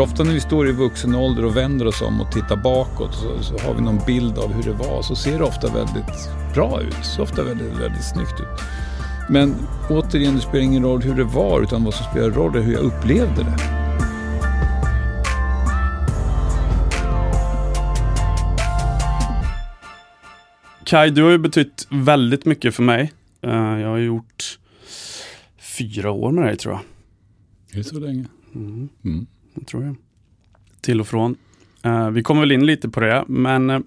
För ofta när vi står i vuxen ålder och vänder oss om och tittar bakåt så, så har vi någon bild av hur det var. Så ser det ofta väldigt bra ut. Så ofta väldigt, väldigt snyggt ut. Men återigen, det spelar ingen roll hur det var utan vad som spelar roll är hur jag upplevde det. Kai, du har ju betytt väldigt mycket för mig. Eh, jag har gjort fyra år med dig tror jag. Är det så länge? Mm. Mm. Jag tror jag. Till och från. Eh, vi kommer väl in lite på det, men eh,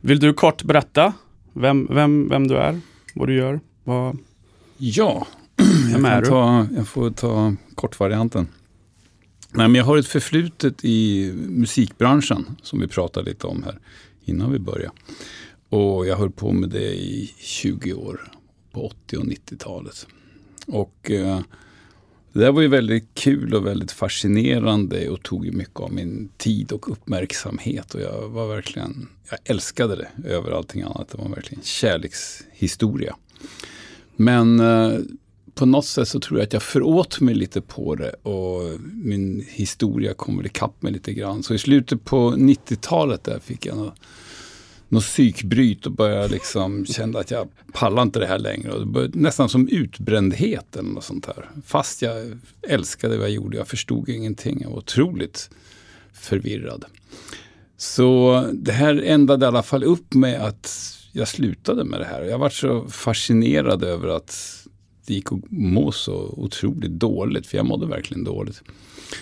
vill du kort berätta vem, vem, vem du är, vad du gör? Vad, Ja, jag, vem är kan du? ta, jag får ta kortvarianten. Nej, men jag har ett förflutet i musikbranschen som vi pratade lite om här innan vi började. Och jag höll på med det i 20 år på 80 och 90-talet. Och eh, det där var ju väldigt kul och väldigt fascinerande och tog ju mycket av min tid och uppmärksamhet. Och jag var verkligen, jag älskade det över allting annat. Det var verkligen kärlekshistoria. Men eh, på något sätt så tror jag att jag föråt mig lite på det och min historia kommer ikapp mig lite grann. Så i slutet på 90-talet där fick jag något, något psykbryt och började liksom känna att jag pallar inte det här längre. Och det började, nästan som utbrändhet eller något sånt här. Fast jag älskade vad jag gjorde, jag förstod ingenting. Jag var otroligt förvirrad. Så det här ändade i alla fall upp med att jag slutade med det här. Jag var så fascinerad över att det gick att må så otroligt dåligt, för jag mådde verkligen dåligt.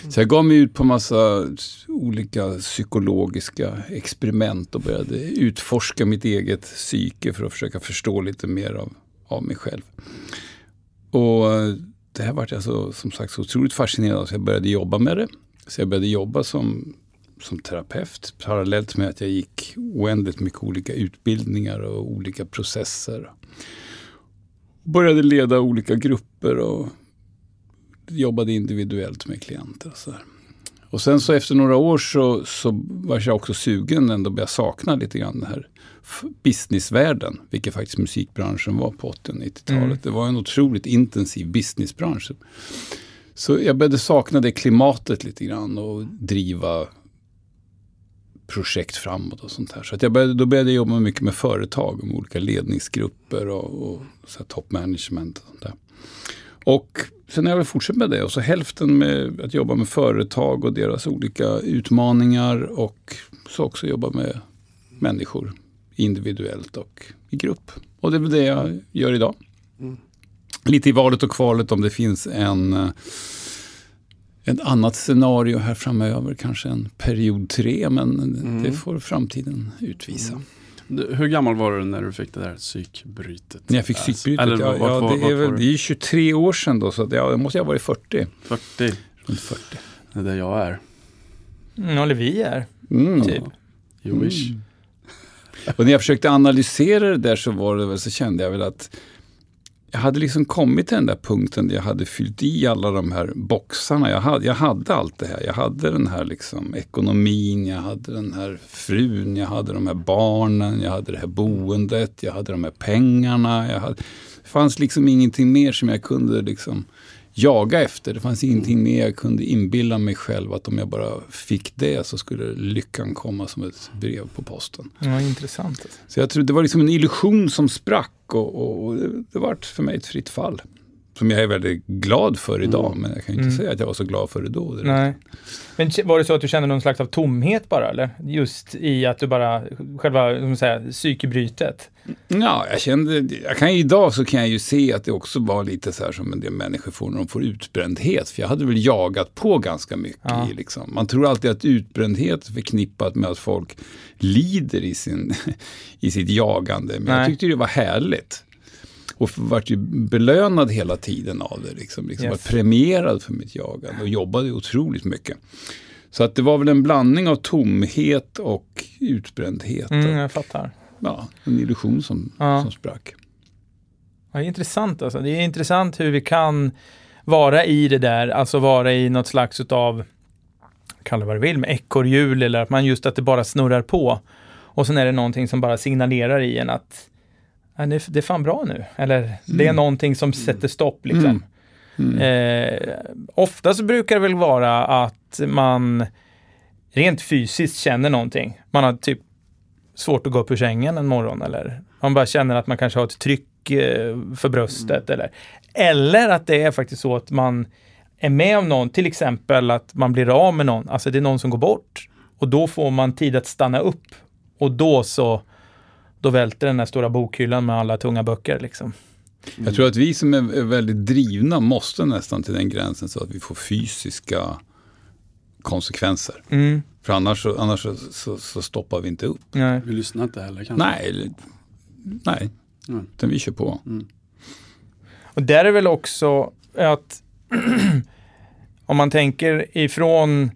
Så jag gav mig ut på massa olika psykologiska experiment och började utforska mitt eget psyke för att försöka förstå lite mer av, av mig själv. Och det här vart jag så, som sagt så otroligt fascinerad av så jag började jobba med det. Så jag började jobba som, som terapeut parallellt med att jag gick oändligt mycket olika utbildningar och olika processer. Började leda olika grupper och jobbade individuellt med klienter. Och, så där. och sen så efter några år så, så var jag också sugen ändå började sakna lite grann den här businessvärlden, vilket faktiskt musikbranschen var på 80 och 90-talet. Mm. Det var en otroligt intensiv businessbransch. Så jag började sakna det klimatet lite grann och driva projekt framåt och sånt här. Så att jag började, då började jag jobba mycket med företag, med olika ledningsgrupper och, och så här top management och sånt där. Och sen har jag väl fortsatt med det och så hälften med att jobba med företag och deras olika utmaningar och så också jobba med människor individuellt och i grupp. Och det är väl det jag gör idag. Lite i valet och kvalet om det finns en ett annat scenario här framöver, kanske en period tre, men det får framtiden utvisa. Du, Hur gammal var du när du fick det där psykbrytet? När jag fick Alltså, psykbrytet, Eller ja, vart, ja, vart, det, vart är väl, det är 23 år sedan då, så att, ja, det måste jag ha varit 40. 40. Runt 40. Det är där jag är. Mm, eller vi är, Mm. typ. You wish. Mm. Och när jag försökte analysera det där så var det väl så kände jag väl att jag hade liksom kommit till den där punkten där jag hade fyllt i alla de här boxarna. Jag hade, jag hade allt det här. Jag hade den här liksom ekonomin, jag hade den här frun, jag hade de här barnen, jag hade det här boendet, jag hade de här pengarna. Jag hade, det fanns liksom ingenting mer som jag kunde liksom jaga efter. Det fanns ingenting mer jag kunde inbilla mig själv att om jag bara fick det så skulle lyckan komma som ett brev på posten. Ja, intressant. Så jag tror det var liksom en illusion som sprack och, och, och det var för mig ett fritt fall. Som jag är väldigt glad för idag, men jag kan inte Mm. säga att jag var så glad för det då. Det Nej. Men var det så att du kände någon slags av tomhet bara, eller? Just i att du bara, själva, som säga, psykbrytet? Ja, jag kände, jag kan idag så kan jag ju se att det också var lite så här som en del människor får när de får utbrändhet. För jag hade väl jagat på ganska mycket. Ja. I, liksom. Man tror alltid att utbrändhet är förknippat med att folk lider i, sin, i sitt jagande. Men jag Nej. tyckte det var härligt. Och vart ju belönad hela tiden av det. Liksom, liksom Yes. var premierad för mitt jagande och jobbade otroligt mycket. Så att det var väl en blandning av tomhet och utbrändhet. Mm, jag fattar. ja, en illusion som, Ja. som sprack. Ja, det är intressant alltså. Det är intressant hur vi kan vara i det där, alltså vara i något slags utav, kalla vad du vill, med ekorrhjul eller att man just att det bara snurrar på. Och sen är det någonting som bara signalerar i en att "Ja, det, är- det är fan bra nu. Eller det är Mm. någonting som sätter stopp liksom. Mm. Mm. Eh, oftast brukar det väl vara att man rent fysiskt känner någonting. Man har typ svårt att gå upp ur sängen en morgon eller man bara känner att man kanske har ett tryck eh, för bröstet eller eller att det är faktiskt så att man är med om någon, till exempel att man blir av med någon, alltså det är någon som går bort och då får man tid att stanna upp och då så då välter den här stora bokhyllan med alla tunga böcker liksom. Jag tror att vi som är väldigt drivna måste nästan till den gränsen så att vi får fysiska konsekvenser. Mm. För annars, så, annars så, så, så stoppar vi inte upp. Nej. Vi lyssnar inte heller kanske. Nej, nej. Mm. utan vi kör på. Och där är väl också att om man tänker ifrån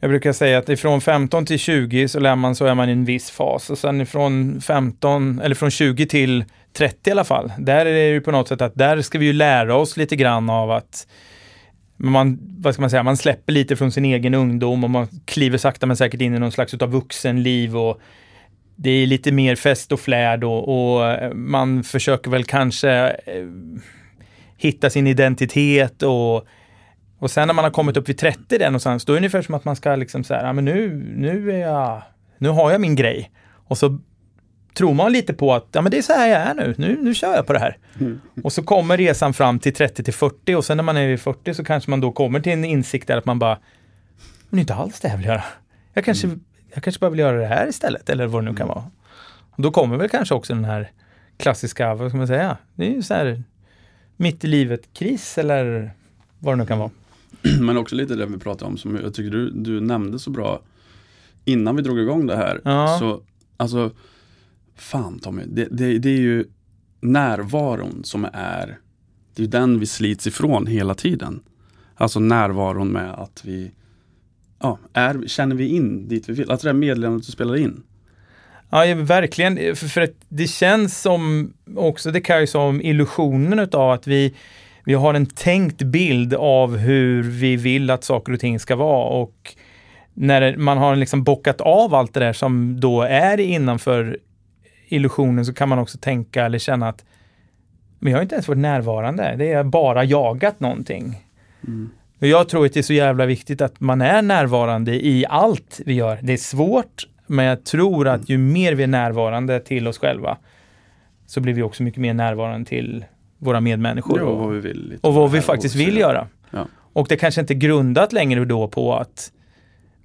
jag brukar säga att ifrån 15 till 20 så lär man så är man i en viss fas och sen ifrån 15 eller från 20 till 30 i alla fall. Där är det ju på något sätt att där ska vi ju lära oss lite grann av att man, vad ska man säga, man släpper lite från sin egen ungdom och man kliver sakta men säkert in i någon slags utav vuxenliv och det är lite mer fest och flärd och, och eh, man försöker väl kanske eh, hitta sin identitet och, och sen när man har kommit upp vid 30 där någonstans, då är det ungefär som att man ska liksom säga, ja men nu, nu är jag, nu har jag min grej. Och så tror man lite på att, ja men det är så här jag är nu, nu, nu kör jag på det här. Och så kommer resan fram till 30 till 40 och sen när man är vid 40 så kanske man då kommer till en insikt där att man bara, men inte alls det jag vill göra. Jag kanske, jag kanske bara vill göra det här istället, eller vad det nu kan vara. Och då kommer väl kanske också den här klassiska, vad ska man säga, det är ju så här mitt i livet-kris eller vad det nu kan vara. Men också lite det vi pratade om som jag tycker du, du nämnde så bra innan vi drog igång det här. Ja. Så alltså, fan Tommy, det, det, det är ju närvaron som är, det är den vi slits ifrån hela tiden. Alltså närvaron med att vi, ja, är, känner vi in dit vi vill. Alltså det här meddelandet du spelar in. Ja, ja, verkligen. För, för att det känns som också, det kan ju som illusionen utav att vi, vi har en tänkt bild av hur vi vill att saker och ting ska vara och när man har liksom bockat av allt det där som då är innanför illusionen så kan man också tänka eller känna att men jag har inte ens varit närvarande, det är bara jagat någonting. Och jag tror att det är så jävla viktigt att man är närvarande i allt vi gör. Det är svårt, men jag tror att ju mer vi är närvarande till oss själva så blir vi också mycket mer närvarande till våra medmänniskor. Ja, och vad vi vill. och vad vi faktiskt vill göra. Ja. Och det kanske inte är grundat längre då på att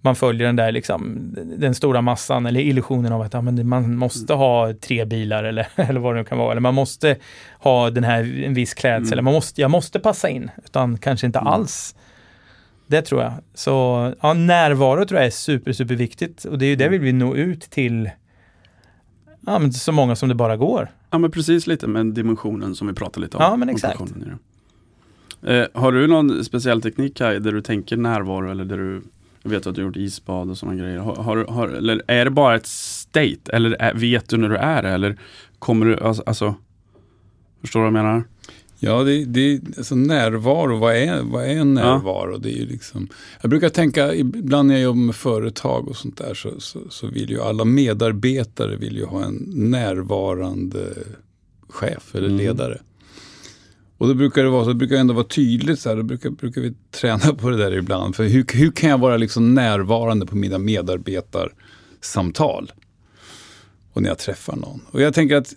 man följer den där liksom, den stora massan eller illusionen av att ja, man måste ha tre bilar eller, eller vad det nu kan vara. Eller man måste ha den här, en viss klädsel. Mm. Eller man måste, jag måste passa in. Utan kanske inte Mm. alls. Det tror jag. Så ja, närvaro tror jag är super, super viktigt. Och det är ju det Mm. vi vill nå ut till ja, men så många som det bara går. Ja men precis lite med dimensionen som vi pratade lite om. Ja, men exakt. Eh, har du någon speciell teknik Kaj, där du tänker närvaro eller där du jag vet att du har gjort isbad och sådana grejer. Har, har, har, eller är det bara ett state? Eller är, vet du när du är det? Eller kommer du, alltså, alltså Förstår du vad jag menar? Ja, det, det, alltså närvaro, vad är, vad är en närvaro? Det är ju liksom, jag brukar tänka, ibland när jag jobbar med företag och sånt där, så, så, så vill ju alla medarbetare vill ju ha en närvarande chef eller Mm. ledare. Och då brukar det vara så, det brukar ändå vara tydligt så här, då brukar, brukar vi träna på det där ibland. För hur, hur kan jag vara liksom närvarande på mina medarbetarsamtal? Och när jag träffar någon. Och jag tänker att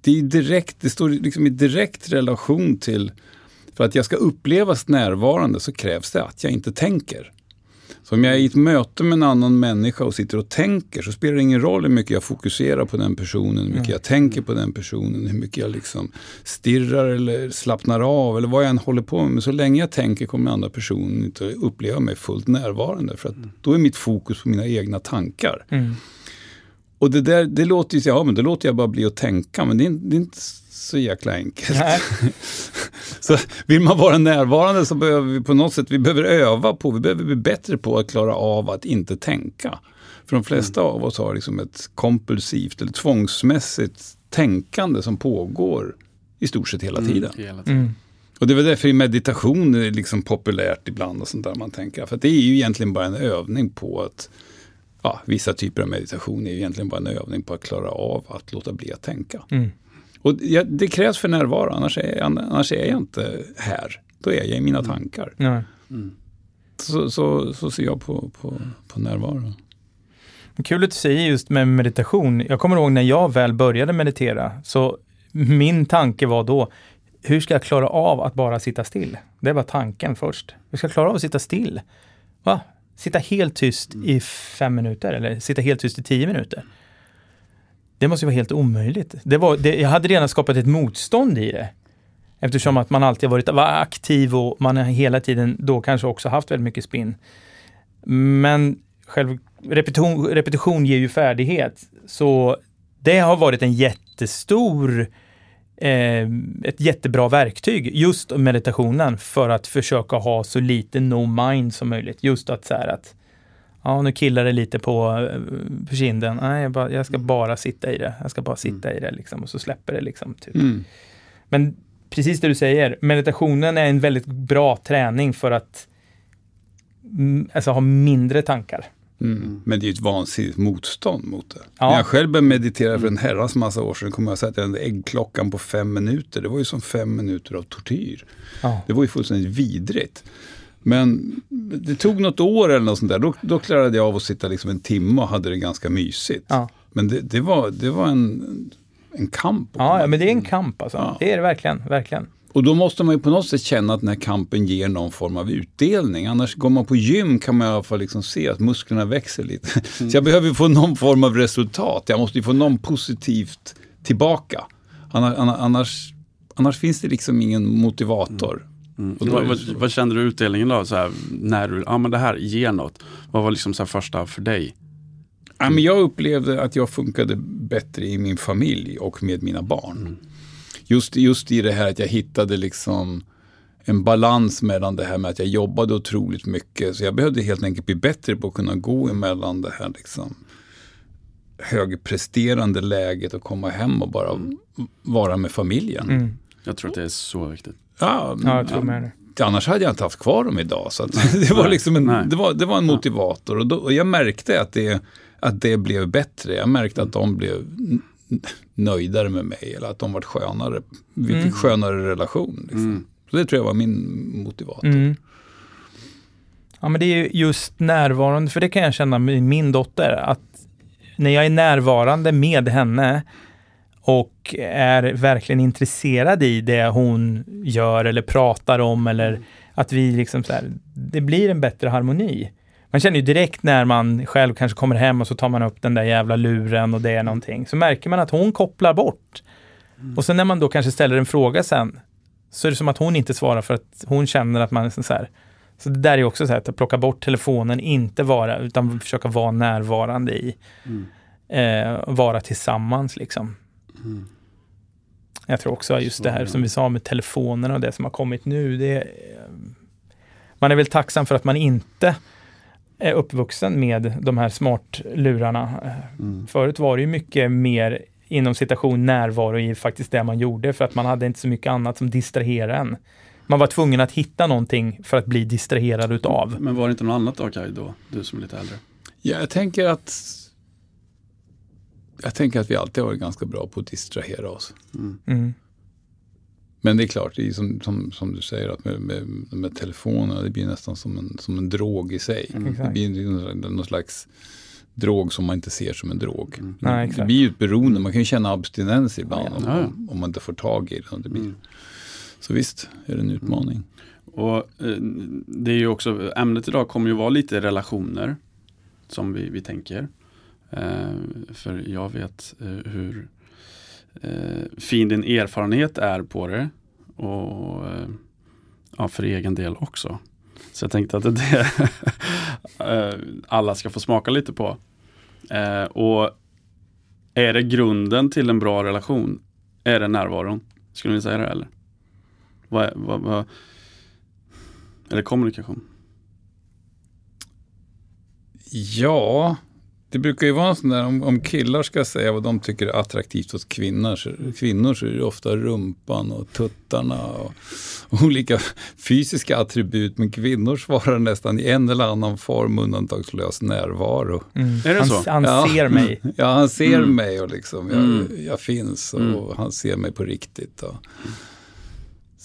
det, är direkt, det står liksom i direkt relation till, för att jag ska upplevas närvarande så krävs det att jag inte tänker. Så om jag är i ett möte med en annan människa och sitter och tänker så spelar det ingen roll hur mycket jag fokuserar på den personen, hur mycket jag tänker på den personen, hur mycket jag liksom stirrar eller slappnar av eller vad jag än håller på med. Men så länge jag tänker kommer den andra personen inte uppleva mig fullt närvarande. För att då är mitt fokus på mina egna tankar. Mm. Och det där, det låter ju så, ja men då låter jag bara bli att tänka, men det är, det är inte så jäkla enkelt. Nej. Så vill man vara närvarande så behöver vi på något sätt, vi behöver öva på, vi behöver bli bättre på att klara av att inte tänka. För de flesta av oss har liksom ett kompulsivt eller tvångsmässigt tänkande som pågår i stort sett hela tiden. Mm, hela tiden. Mm. Och det är väl därför meditation är liksom populärt ibland och sånt där man tänker. För att det är ju egentligen bara en övning på att Ja, vissa typer av meditation är egentligen bara en övning på att klara av att låta bli att tänka. Mm. Och ja, det krävs för närvaro, annars är, jag, annars är jag inte här. Då är jag i mina tankar. Nej. Mm. så, så, så ser jag på, på, på närvaro. Kul att du säger just med meditation. Jag kommer ihåg när jag väl började meditera, så min tanke var då, hur ska jag klara av att bara sitta still? Det var tanken först. Hur ska jag klara av att sitta still? Va? Sitta helt tyst i fem minuter eller sitta helt tyst i tio minuter? Det måste ju vara helt omöjligt. Det var, det, jag hade redan skapat ett motstånd i det. Eftersom att man alltid har varit var aktiv och man har hela tiden då kanske också haft väldigt mycket spinn. Men själv repetition, repetition ger ju färdighet. Så det har varit en jättestor eh, ett jättebra verktyg, just meditationen, för att försöka ha så lite no mind som möjligt. Just att så här att, ja nu killar det lite på, eh, på kinden, nej jag, bara, jag ska bara sitta i det, jag ska bara sitta i det liksom och så släpper det liksom. Typ. Mm. Men precis det du säger, meditationen är en väldigt bra träning för att mm, alltså, ha mindre tankar. Mm. Men det är ju ett vansinnigt motstånd mot det. Ja. När jag själv började meditera för en herrans massa år sedan kom jag att sätta den där äggklockan på fem minuter. Det var ju som fem minuter av tortyr. Ja. Det var ju fullständigt vidrigt. Men det tog något år eller något sånt där. Då, då klarade jag av att sitta liksom en timme och hade det ganska mysigt. Ja. Men det, det, var, det var en, en kamp. att Ja, men det är en kamp alltså. Det är det verkligen, verkligen. Och då måste man ju på något sätt känna att den här kampen ger någon form av utdelning. Annars går man på gym kan man i alla fall liksom se att musklerna växer lite. Så jag behöver få någon form av resultat. Jag måste ju få någon positivt tillbaka. Annars, annars, annars finns det liksom ingen motivator. Mm. Och då vad, vad, kände du utdelningen då? Så här, när du, ja men det här ger något. Vad var liksom så första för dig? Ja, men jag upplevde att jag funkade bättre i min familj och med mina barn. Just, just i det här att jag hittade liksom en balans mellan det här med att jag jobbade otroligt mycket. Så jag behövde helt enkelt bli bättre på att kunna gå emellan det här liksom högpresterande läget och komma hem och bara vara med familjen. Mm. Jag tror att det är så viktigt. Ja, Ja, jag tror med det. Annars hade jag inte haft kvar dem idag. Så att det, var liksom en, nej. det, var, det var en motivator och, då, och jag märkte att det, att det blev bättre. Jag märkte att de blev nöjdare med mig eller att de var skönare. Vi fick Mm. skönare relation. Liksom. Mm. Så det tror jag var min motivator. Mm. Ja, men det är ju just närvarande, för det kan jag känna med min dotter, att när jag är närvarande med henne och är verkligen intresserad i det hon gör eller pratar om eller att vi liksom så här, det blir en bättre harmoni. Man känner ju direkt när man själv kanske kommer hem och så tar man upp den där jävla luren och det är någonting, så märker man att hon kopplar bort. Och sen när man då kanske ställer en fråga sen, så är det som att hon inte svarar för att hon känner att man är så här. Så det där är också så här att plocka bort telefonen, inte vara, utan försöka vara närvarande i, Mm. eh, vara tillsammans liksom. Mm. Jag tror också just Så, det här ja. som vi sa med telefonerna och det som har kommit nu, det är, man är väl tacksam för att man inte är uppvuxen med de här smartlurarna. Mm. Förut var det ju mycket mer inom citation närvaro i faktiskt det man gjorde för att man hade inte så mycket annat som distraherade en. Man var tvungen att hitta någonting för att bli distraherad utav. Men var det inte något annat då Kaj, då? Du som är lite äldre? Ja, jag tänker att jag tänker att vi alltid har varit ganska bra på att distrahera oss. Mm. Mm. Men det är klart, det är som, som, som du säger, att med, med, med telefonerna, det blir nästan som en, som en drog i sig. Mm. Det blir någon, någon slags drog som man inte ser som en drog. Mm. Nej, det blir ju ett beroende, man kan ju känna abstinens ibland Ja, om, ja. om, om man inte får tag i det. Det blir. Mm. Så visst är det en utmaning. Och eh, det är ju också, ämnet idag kommer ju vara lite relationer. Som vi, vi tänker. Eh, för jag vet eh, hur Eh, fin din erfarenhet är på det. Och eh, ja, för egen del också. Så jag tänkte att det är det eh, alla ska få smaka lite på. Eh, och är det grunden till en bra relation? Är det närvaron? Skulle ni säga det eller? Vad, vad, vad, eller kommunikation? Ja, det brukar ju vara en sån där, om, om killar ska säga vad de tycker är attraktivt hos kvinnor, så, kvinnor så är det ofta rumpan och tuttarna och, olika fysiska attribut. Men kvinnor svarar nästan i en eller annan form undantagslös närvaro. Mm. Är det han, så? Han Ja. ser mig. Ja, han ser Mm. mig och liksom, jag, Mm. jag finns och Mm. han ser mig på riktigt. Och.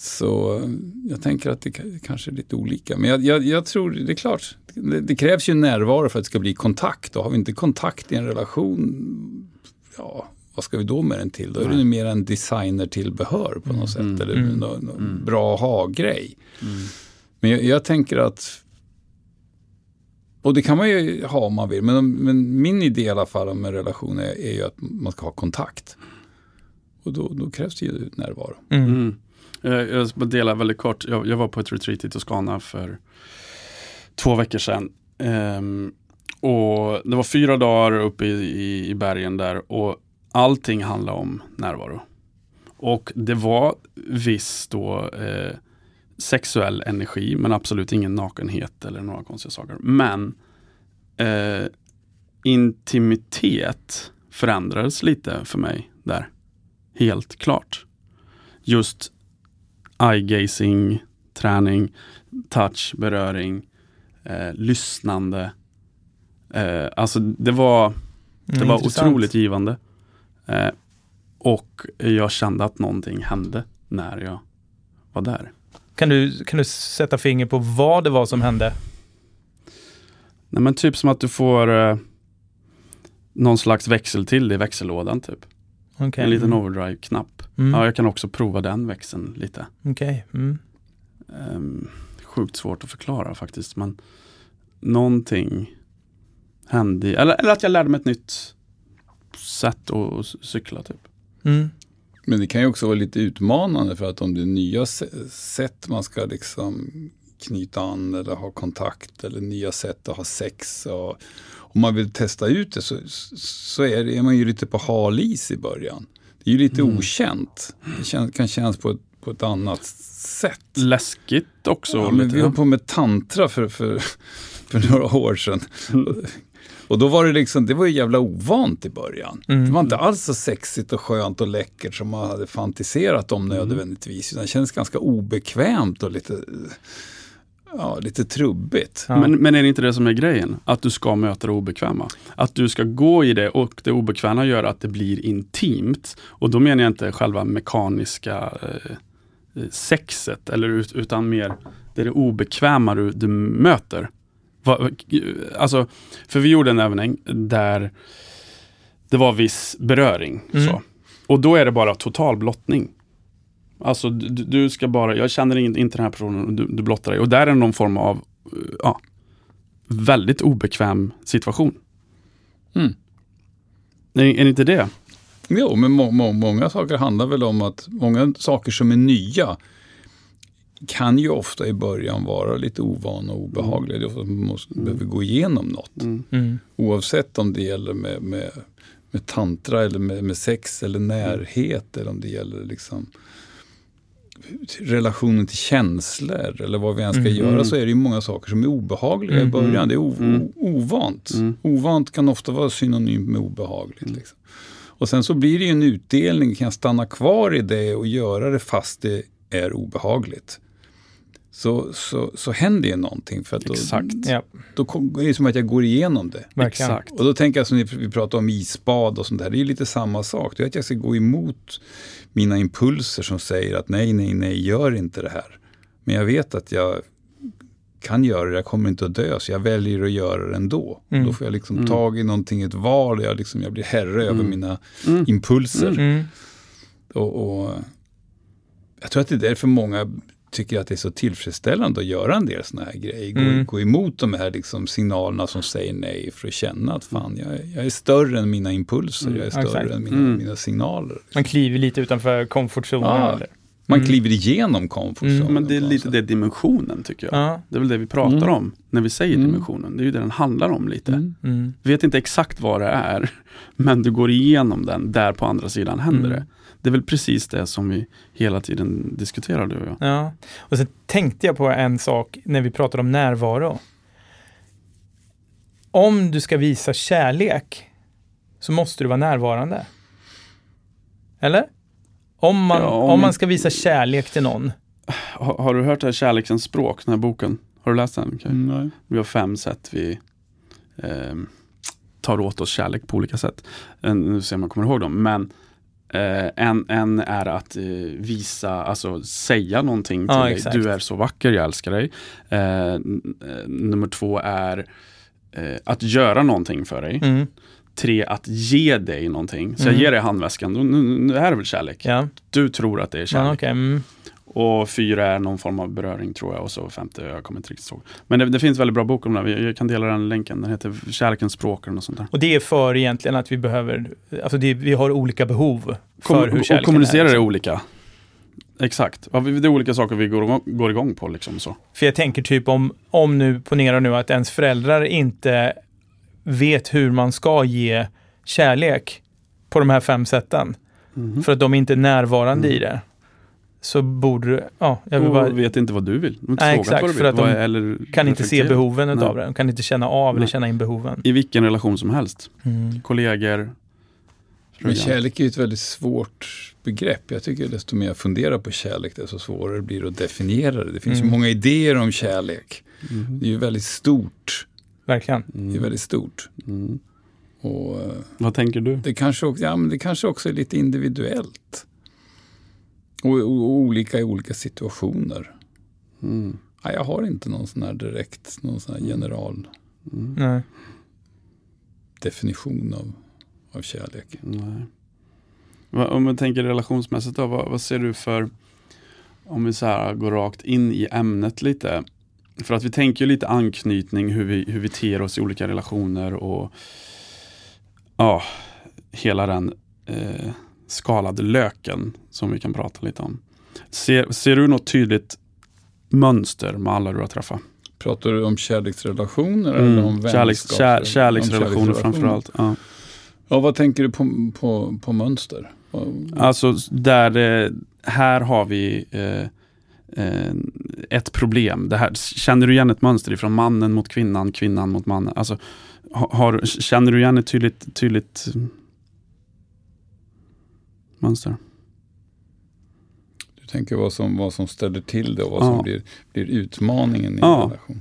Så jag tänker att det ka- kanske är lite olika. Men jag, jag, jag tror, det är klart, det, det krävs ju närvaro för att det ska bli kontakt. Och har vi inte kontakt i en relation, ja, vad ska vi då med den till? Då är det Nej. ju mer en designertillbehör på något Mm. sätt. Eller Mm. någon, någon Mm. bra ha-grej. Mm. Men jag, jag tänker att och det kan man ju ha om man vill, men, men min idé i alla fall med relationer är, är ju att man ska ha kontakt. Och då, då krävs det ju närvaro. Mm. Jag, jag ska dela väldigt kort. Jag, jag var på ett retreat i Toscana för två veckor sedan. Um, och det var fyra dagar uppe i, i, i bergen där och allting handlade om närvaro. Och det var viss då eh, sexuell energi men absolut ingen nakenhet eller några konstiga saker. Men eh, intimitet förändrades lite för mig där. Helt klart. Just eye-gazing, träning, touch, beröring, eh, lyssnande. Eh, alltså det var, det Mm, var intressant. otroligt givande. Eh, och jag kände att någonting hände när jag var där. Kan du, kan du sätta finger på vad det var som hände? Nej, men typ som att du får eh, någon slags växel till i växellådan typ. Okej. En liten Mm. overdrive-knapp. Mm. Ja, jag kan också prova den växeln lite. Okej. Mm. Ehm, sjukt svårt att förklara faktiskt. Men någonting hände. Eller, eller att jag lärde mig ett nytt sätt att cykla typ. Mm. Men det kan ju också vara lite utmanande för att om det är nya sätt man ska liksom knyta an eller ha kontakt eller nya sätt att ha sex. Och, om man vill testa ut det så, så är, det, är man ju lite på halis i början. Det är ju lite Mm. okänt. Det kän, kan kännas på ett, på ett annat sätt. Läskigt också. Ja, men vi höll på med tantra för, för, för några år sedan. Och då var det liksom, det var ju jävla ovant i början. Mm. Det var inte alls så sexigt och skönt och läckert som man hade fantiserat om nödvändigtvis. Utan det kändes ganska obekvämt och lite, ja, lite trubbigt. Ja. Men, men är det inte det som är grejen? Att du ska möta det obekväma. Att du ska gå i det och det obekväma gör att det blir intimt. Och då menar jag inte själva mekaniska eh, sexet, eller, ut- utan mer det är det obekväma du, du möter. Va, alltså, för vi gjorde en övning där det var viss beröring. Mm. Så. Och då är det bara total blottning. Alltså du, du ska bara, jag känner in- inte den här personen och du, du blottar dig. Och där är någon form av, eh, ja, väldigt obekväm situation. Mm. Är, är det inte det? Jo, men må, må, många saker handlar väl om att många saker som är nya kan ju ofta i början vara lite ovana och obehagliga. Det är ofta att man måste, behöver gå igenom något. Mm. Mm. Oavsett om det gäller med, med, med tantra eller med, med sex eller närhet eller om det gäller liksom relationen till känslor eller vad vi än ska Mm. göra så är det ju många saker som är obehagliga i Mm. början. Det är o, Mm. ovant. Mm. Ovant kan ofta vara synonymt med obehagligt. Liksom. Och sen så blir det ju en utdelning, kan jag stanna kvar i det och göra det fast det är obehagligt. Så, så, så händer ju någonting. För att då, Exakt. Ja, Då är det som att jag går igenom det. verkligen. Exakt. Och då tänker jag som vi pratar om isbad och sånt där, det är ju lite samma sak. Det är att jag ska gå emot mina impulser som säger att nej, nej, nej, gör inte det här. Men jag vet att jag kan göra det, jag kommer inte att dö, så jag väljer att göra det ändå. Mm. Då får jag liksom Mm. tag i någonting, ett val, jag, liksom, jag blir herre över Mm. mina Mm. impulser. Mm. Och, och jag tror att det är därför många tycker att det är så tillfredsställande att göra en del sådana här grejer. Gå, Mm. gå emot de här liksom signalerna som säger nej för att känna att fan, jag, är- jag är större än mina impulser, Mm, jag är större exakt. än mina, Mm. mina signaler. Man kliver lite utanför komfortzonen. Ja. Man Mm. kliver igenom komfortzonen. Mm, Men det är lite det dimensionen tycker jag. Ja. Det är väl det vi pratar Mm. om när vi säger Mm. dimensionen. Det är ju det den handlar om lite. Mm. Mm. Vi vet inte exakt vad det är, men du går igenom den, där på andra sidan händer Mm. det. Det är väl precis det som vi hela tiden diskuterar du och jag. Ja, och sen tänkte jag på en sak när vi pratade om närvaro. Om du ska visa kärlek så måste du vara närvarande. Eller? Om man, Ja, om om man ska visa kärlek till någon. Har, har du hört det här Kärlekens språk, den här boken? Har du läst den? Okej. Mm, nej. Vi har fem sätt vi ehm, tar åt oss kärlek på olika sätt. Eh, Nu ser man kommer ihåg dem. Men Eh, en, en är att eh, visa, alltså säga någonting till Ja, dig. exakt. Du är så vacker, jag älskar dig. Eh, eh, nummer två är eh, att göra någonting för dig. Mm. Tre, att ge dig någonting. Så Mm. jag ger dig handväskan, nu, nu är det väl kärlek? Ja, Du tror att det är ja kärlek. okej. Mm. Och fyra är någon form av beröring tror jag. Och så femte, jag kommer inte riktigt ihåg. Men det, det finns väldigt bra bok om det. Jag, jag kan dela den länken. Den heter Kärlekens språk något sånt där. Och det är för egentligen att vi behöver, alltså det, vi har olika behov för Kom, hur och kärleken kommunicera är. det liksom. olika. Exakt. Det är olika saker vi går igång, går igång på. Liksom så. För jag tänker typ om, om nu, ponera nu att ens föräldrar inte vet hur man ska ge kärlek på de här fem sätten. Mhm. För att de inte är närvarande Mm. i det. Så borde, ja, jag vill och bara, vet inte vad du vill. De Nej, exakt, vad du för vill. att de är- eller kan inte se behoven Nej. utav det. De kan inte känna av eller Nej. känna in behoven. I vilken relation som helst. Mm. Kollegor. Men kärlek är ju ett väldigt svårt begrepp. Jag tycker desto mer jag funderar på kärlek, desto svårare blir det att definiera det. Det finns Mm. ju många idéer om kärlek. Mhm. Det är ju väldigt stort. Verkligen. Det är Mm. väldigt stort. Mm. Och eh, Vad tänker du? det kanske, också, ja, men det kanske också är lite individuellt. Och, och, och olika i olika situationer. Mm. Ja, jag har inte någon sån här direkt, någon sån här general Mm. Nej. definition av, av kärlek. Nej. Om man tänker relationsmässigt då, vad, vad ser du för, om vi så här går rakt in i ämnet lite. För att vi tänker ju lite anknytning, hur vi, hur vi ter oss i olika relationer och ja, hela den eh, skalade löken som vi kan prata lite om. Ser, ser du något tydligt mönster med alla du har träffat? Pratar du om kärleksrelationer Mm. eller om vänskaps- kär, kärleksrelationer framförallt. Ja. Ja, vad tänker du på, på, på mönster? Alltså där, eh, här har vi eh, eh, ett problem. Det här, känner du igen ett mönster ifrån mannen mot kvinnan, kvinnan mot mannen? Alltså, ha- har, känner du igen ett tydligt, tydligt mönster? Du tänker vad som, vad som ställer till det och vad Ja. som blir, blir utmaningen i Ja. en relation.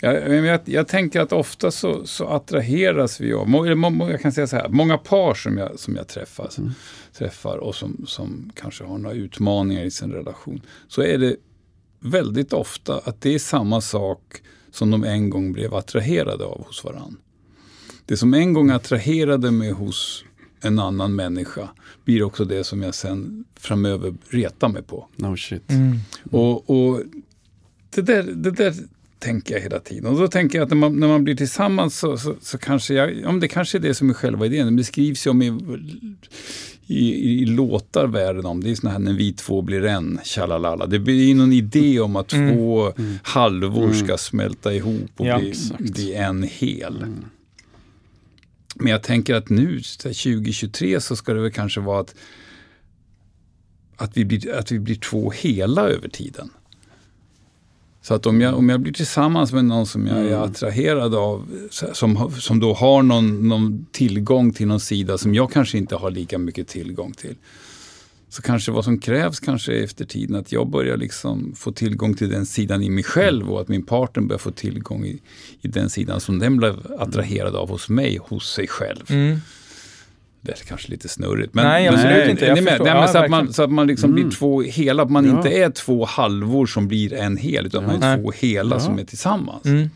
Jag, jag, jag tänker att ofta så, så attraheras vi av, må- må- jag kan säga så här, många par som jag, som jag träffar, Mm. träffar och som, som kanske har några utmaningar i sin relation, så är det väldigt ofta att det är samma sak som de en gång blev attraherade av hos varann. Det som en gång attraherade mig hos en annan människa blir också det som jag sen framöver retar mig på. No shit. Mm. Och, och det, där, det där tänker jag hela tiden. Och då tänker jag att när man, när man blir tillsammans så, så, så kanske jag, ja, det kanske är det som är själva idén. Det beskrivs ju om i, i, i låtar världen om. Det är såna här när vi två blir en, tjalalala. Det blir ju någon idé om att Mm. två Mm. halvor Mm. ska smälta ihop och Ja, bli, bli en hel. Mm. Men jag tänker att nu, så här 2023, så ska det väl kanske vara att, att, vi, blir, att vi blir två hela över tiden. Så att om jag, om jag blir tillsammans med någon som jag är Mm. attraherad av, som, som då har någon, någon tillgång till någon sida som jag kanske inte har lika mycket tillgång till. Så kanske vad som krävs kanske efter tiden att jag börjar liksom få tillgång till den sidan i mig själv och att min partner börjar få tillgång i, i den sidan som den blev attraherad av hos mig, hos sig själv. Mm. Det är kanske lite snurrigt. Men, Nej, absolut Nej, inte. Jag. Nej, men Ja, så, att man, så att man liksom Mm. blir två hela, att man Ja. inte är två halvor som blir en hel, utan man Nej. är två hela Ja. som är tillsammans. Mm.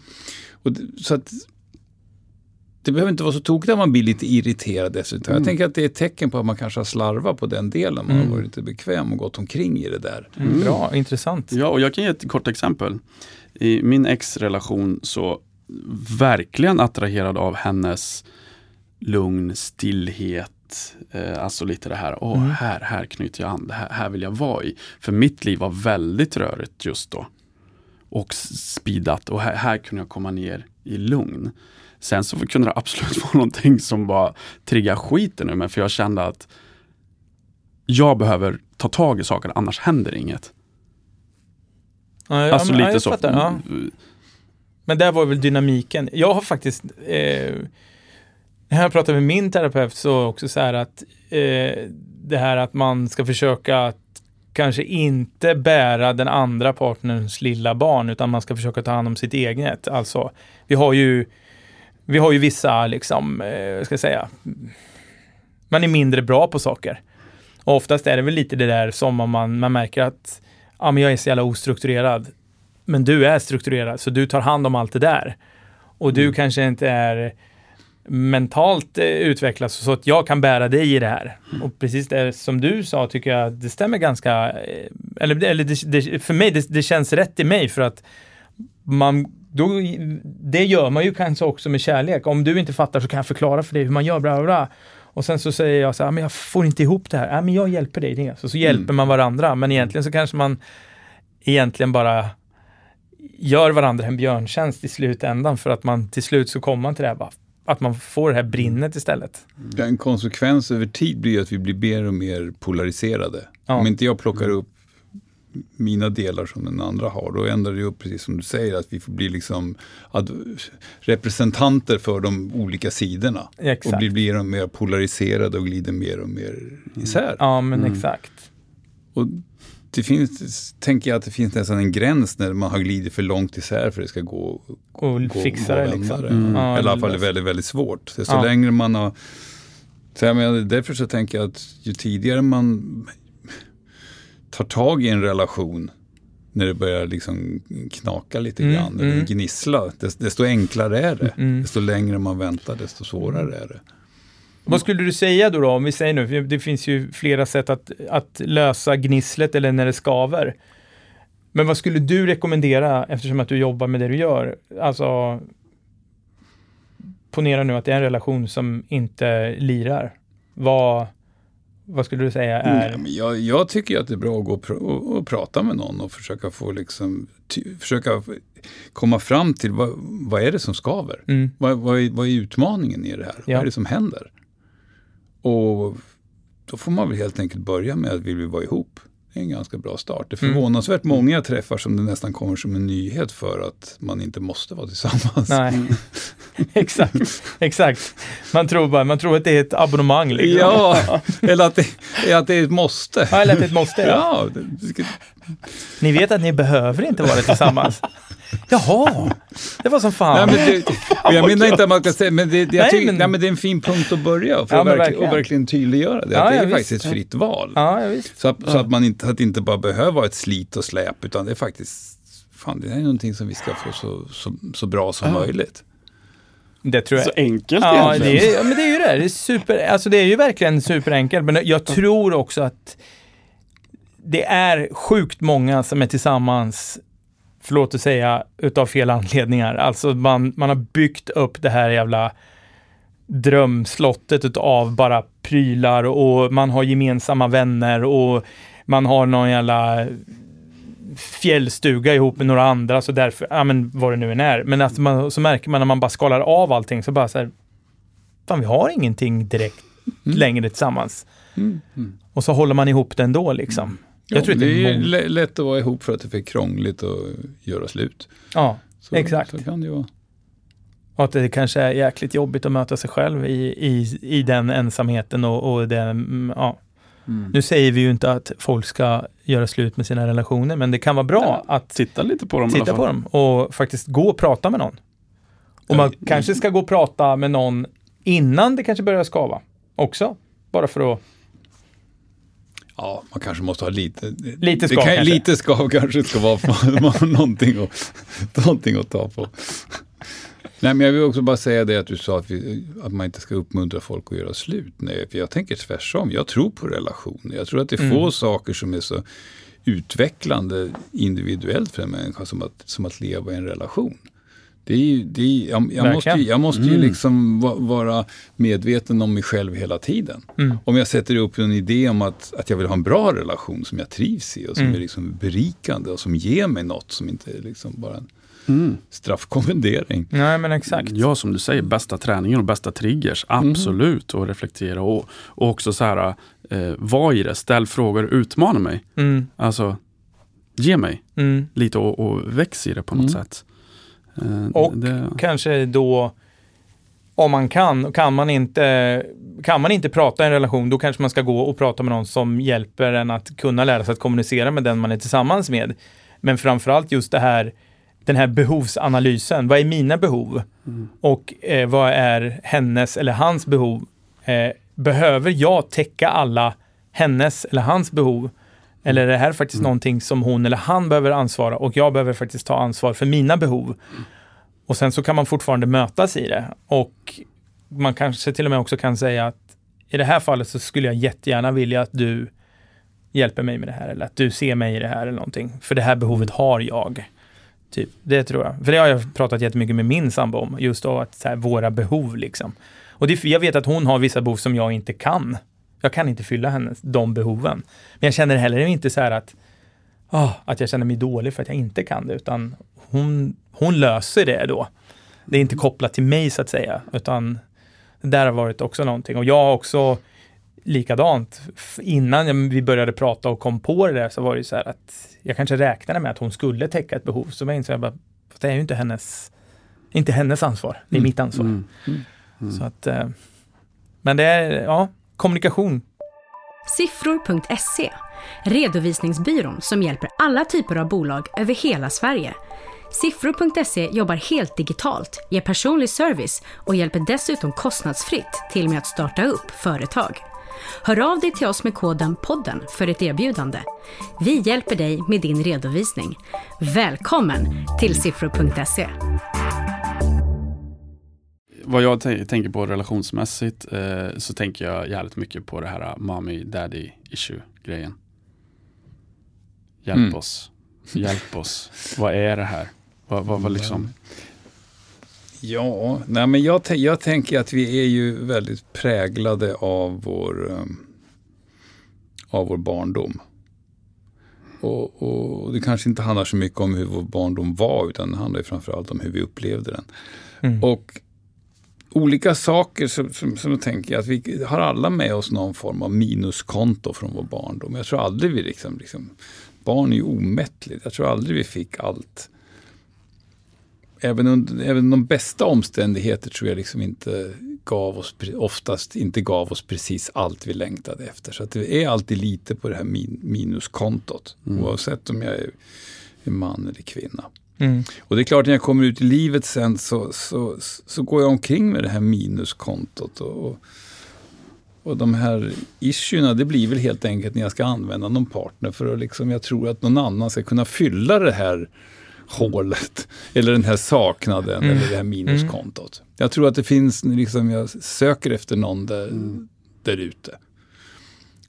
Och så att, det behöver inte vara så tokigt att man blir lite irriterad dessutom. Mm. Jag tänker att det är ett tecken på att man kanske har slarvat på den delen. Man Mm. har varit lite bekväm och gått omkring i det där. Mm. Bra, intressant. Ja, och jag kan ge ett kort exempel. I min ex-relation så verkligen attraherad av hennes lugn, stillhet, eh, alltså lite det här, åh, Mm. här, här knyter jag an, det här, här vill jag vara i. För mitt liv var väldigt rörigt just då. Och speedat och här, här kunde jag komma ner i lugn. Sen så kunde det absolut vara någonting som bara triggar skiten ur mig, för jag kände att jag behöver ta tag i saker, annars händer inget. Ja, ja, Alltså men- ja, lite jag så. fattar, ja. Men där var väl dynamiken. Jag har faktiskt, eh, när jag pratar med min terapeut så också så här att eh, det här att man ska försöka att kanske inte bära den andra partnerns lilla barn utan man ska försöka ta hand om sitt eget. Alltså, vi har ju, vi har ju vissa liksom, eh, ska jag säga, man är mindre bra på saker. Och oftast är det väl lite det där som om man, man märker att ja, men jag är så jävla ostrukturerad. Men du är strukturerad, så du tar hand om allt det där. Och du kanske inte är mentalt eh, utvecklad så att jag kan bära dig i det här. Och precis det som du sa tycker jag det stämmer ganska, eh, eller, eller det, det, för mig, det, det känns rätt i mig för att man då, det gör man ju kanske också med kärlek. Om du inte fattar så kan jag förklara för dig hur man gör, bla bla bla. Och sen så säger jag så här, men jag får inte ihop det här. Ja, men jag hjälper dig. Så, så hjälper Mm. man varandra. Men egentligen så kanske man egentligen bara gör varandra en björntjänst i slutändan för att man till slut så kommer man till det här, bara, att man får det här brinnet istället. En konsekvens över tid blir att vi blir mer och mer polariserade. Ja. Om inte jag plockar upp mina delar som den andra har, då ändrar det upp, precis som du säger, att vi får bli liksom representanter för de olika sidorna. Exakt. Och blir och mer polariserade och glider mer och mer isär. Ja, men Mm. exakt. Och det finns, tänker jag att det finns nästan en gräns när man har glidit för långt isär för att det ska gå, Och gå, fixa gå det att liksom. det. Mm. Ja, Eller i alla fall är väldigt, väldigt svårt. Desto Ja. längre man har... Så jag menar, därför så tänker jag att ju tidigare man tar tag i en relation när det börjar liksom knaka lite Mm, grann, eller mm. gnissla, dest- desto enklare är det. Mm. Desto längre man väntar, desto svårare är det. Vad skulle du säga då, då, om vi säger nu, det finns ju flera sätt att, att lösa gnisslet eller när det skaver. Men vad skulle du rekommendera eftersom att du jobbar med det du gör? Alltså, ponera nu att det är en relation som inte lirar. Vad, vad skulle du säga är... Men jag, jag tycker att det är bra att gå och, pr- och, och prata med någon och försöka få liksom, försöka komma fram till vad, vad är det som skaver? Mm, Vad, vad, är, vad är utmaningen i det här? Ja. Vad är det som händer? Och då får man väl helt enkelt börja med att vi vill vara ihop. Det är en ganska bra start. Det är Mm. förvånansvärt många jag träffar som det nästan kommer som en nyhet för att man inte måste vara tillsammans. nej, exakt, exakt. Man tror bara, man tror att det är ett abonnemang liksom. Ja, eller att det, att det är ett måste. Ja, eller att det är ett måste. Ja. Ja, det, det ska, Ni vet att ni behöver inte vara tillsammans. Jaha, det var som fan. Nej, men det, och jag menar inte att man ska säga, men det, det, jag Nej, tycker, men- nej, men det är en fin punkt att börja för Ja, att verkligen, verkligen. och verkligen tydliggöra det. Ja, att det ja, är visst. faktiskt ett fritt val. Ja, ja, visst. Så, att, så att man inte, att det inte bara behöver vara ett slit och släp, utan det är faktiskt, fan det är någonting som vi ska få så, så, så bra som Ja. möjligt. Det tror jag. Så enkelt Ja, egentligen. det är, ja, men det är ju det. Det är, super, alltså det är ju verkligen superenkelt. Men jag tror också att det är sjukt många som är tillsammans, förlåt att säga, utav fel anledningar. Alltså man, man har byggt upp det här jävla drömslottet utav bara prylar och man har gemensamma vänner och man har någon jävla fjällstuga ihop med några andra, så därför, ja men vad det nu än är. Men alltså man, så märker man när man bara skalar av allting, så bara så här, fan vi har ingenting direkt Mm. längre tillsammans. Mm. Och så håller man ihop det ändå liksom. Jag Ja, tror att det det är många- lä- lätt att vara ihop för att det är för krångligt att göra slut. Ja, Så, Exakt. Så kan det ju vara. och att det kanske är jäkligt jobbigt att möta sig själv i, i, i den ensamheten och, och den, mm, ja. Mm. Nu säger vi ju inte att folk ska göra slut med sina relationer, men det kan vara bra att Titta lite på dem titta på dem och faktiskt gå och prata med någon. Och man Ja, kanske ska gå och prata med någon innan det kanske börjar skava också. Bara för att, Ja, man kanske måste ha lite... Lite skav kan, kanske. Lite skav kanske ska vara för, någonting, att, någonting att ta på. Nej, men jag vill också bara säga det att du sa att, vi, att man inte ska uppmuntra folk att göra slut. Nej, för jag tänker tvärtom. Jag tror på relationer. Jag tror att det är Mm. få saker som är så utvecklande individuellt för en människa som att, som att leva i en relation. Det är, ju- det är, jag, jag måste, ju- jag måste ju Mm. liksom va- vara medveten om mig själv hela tiden. mm, Om jag sätter upp en idé om att, att jag vill ha en bra relation som jag trivs i och som Mm. är liksom berikande och som ger mig något som inte är liksom bara en Mm. straffkommendering. nej men exakt. Ja, som du säger, bästa träningen och bästa triggers. Absolut, och reflektera och, och också så här, eh, var i det, ställ frågor, utmana mig. Mm, Alltså, ge mig mm. lite och, och väx i det på något Mm. sätt. Eh, Och det, kanske då, om man kan, kan man inte, kan man inte prata i en relation, då kanske man ska gå och prata med någon som hjälper en att kunna lära sig att kommunicera med den man är tillsammans med. Men framförallt just det här, den här behovsanalysen. Vad är mina behov? Mm. Och eh, vad är hennes eller hans behov? Eh, behöver jag täcka alla hennes eller hans behov? Eller är det här faktiskt Mm. någonting som hon eller han behöver ansvara och jag behöver faktiskt ta ansvar för mina behov? Och sen så kan man fortfarande mötas i det. Och man kanske till och med också kan säga att i det här fallet så skulle jag jättegärna vilja att du hjälper mig med det här eller att du ser mig i det här eller någonting. För det här behovet har jag. Typ, det tror jag. För det har jag pratat jättemycket med min sambo om, just av att här, våra behov liksom. Och det, jag vet att hon har vissa behov som jag inte kan. Jag kan inte fylla hennes, de behoven. Men jag känner heller inte så här att, ah, att jag känner mig dålig för att jag inte kan det, utan hon, hon löser det då. Det är inte kopplat till mig så att säga, utan det där har varit också någonting. Och jag har också likadant. Innan vi började prata och kom på det där så var det så här att jag kanske räknade med att hon skulle täcka ett behov. Så jag insåg jag bara, "Fast det är ju inte hennes, inte hennes ansvar, det är Mm. mitt ansvar. Mm. Mm. Så att, eh, men det är, ja, kommunikation. Siffror.se, redovisningsbyrån som hjälper alla typer av bolag över hela Sverige. Siffror.se jobbar helt digitalt, ger personlig service och hjälper dessutom kostnadsfritt till med att starta upp företag. Hör av dig till oss med koden podden för ett erbjudande. Vi hjälper dig med din redovisning. Välkommen till siffror.se. Vad jag tän- tänker på relationsmässigt eh, så tänker jag jävligt mycket på det här uh, mommy daddy issue grejen. Hjälp Mm. oss. Hjälp oss. vad är det här? Vad, vad, vad liksom? Ja, nej men jag, jag tänker att vi är ju väldigt präglade av vår, um, av vår barndom. Och, och det kanske inte handlar så mycket om hur vår barndom var, utan det handlar ju framförallt om hur vi upplevde den. Mm. Och olika saker som, som, som jag tänker att vi har alla med oss någon form av minuskonto från vår barndom. Jag tror aldrig vi liksom, liksom barn är ju omättligt. Jag tror aldrig vi fick allt. Även, under, även de bästa omständigheter tror jag liksom inte gav oss, oftast inte gav oss precis allt vi längtade efter. Så det är alltid lite på det här min, minuskontot. Oavsett om jag är, är man eller kvinna. Mm. Och det är klart, när jag kommer ut i livet sen så, så, så går jag omkring med det här minuskontot. Och, och, de här issuerna, det blir väl helt enkelt när jag ska använda någon partner för att liksom, jag tror att någon annan ska kunna fylla det här hålet. Eller den här saknaden Mm. eller det här minuskontot. Jag tror att det finns, liksom, jag söker efter någon där, Mm. där ute.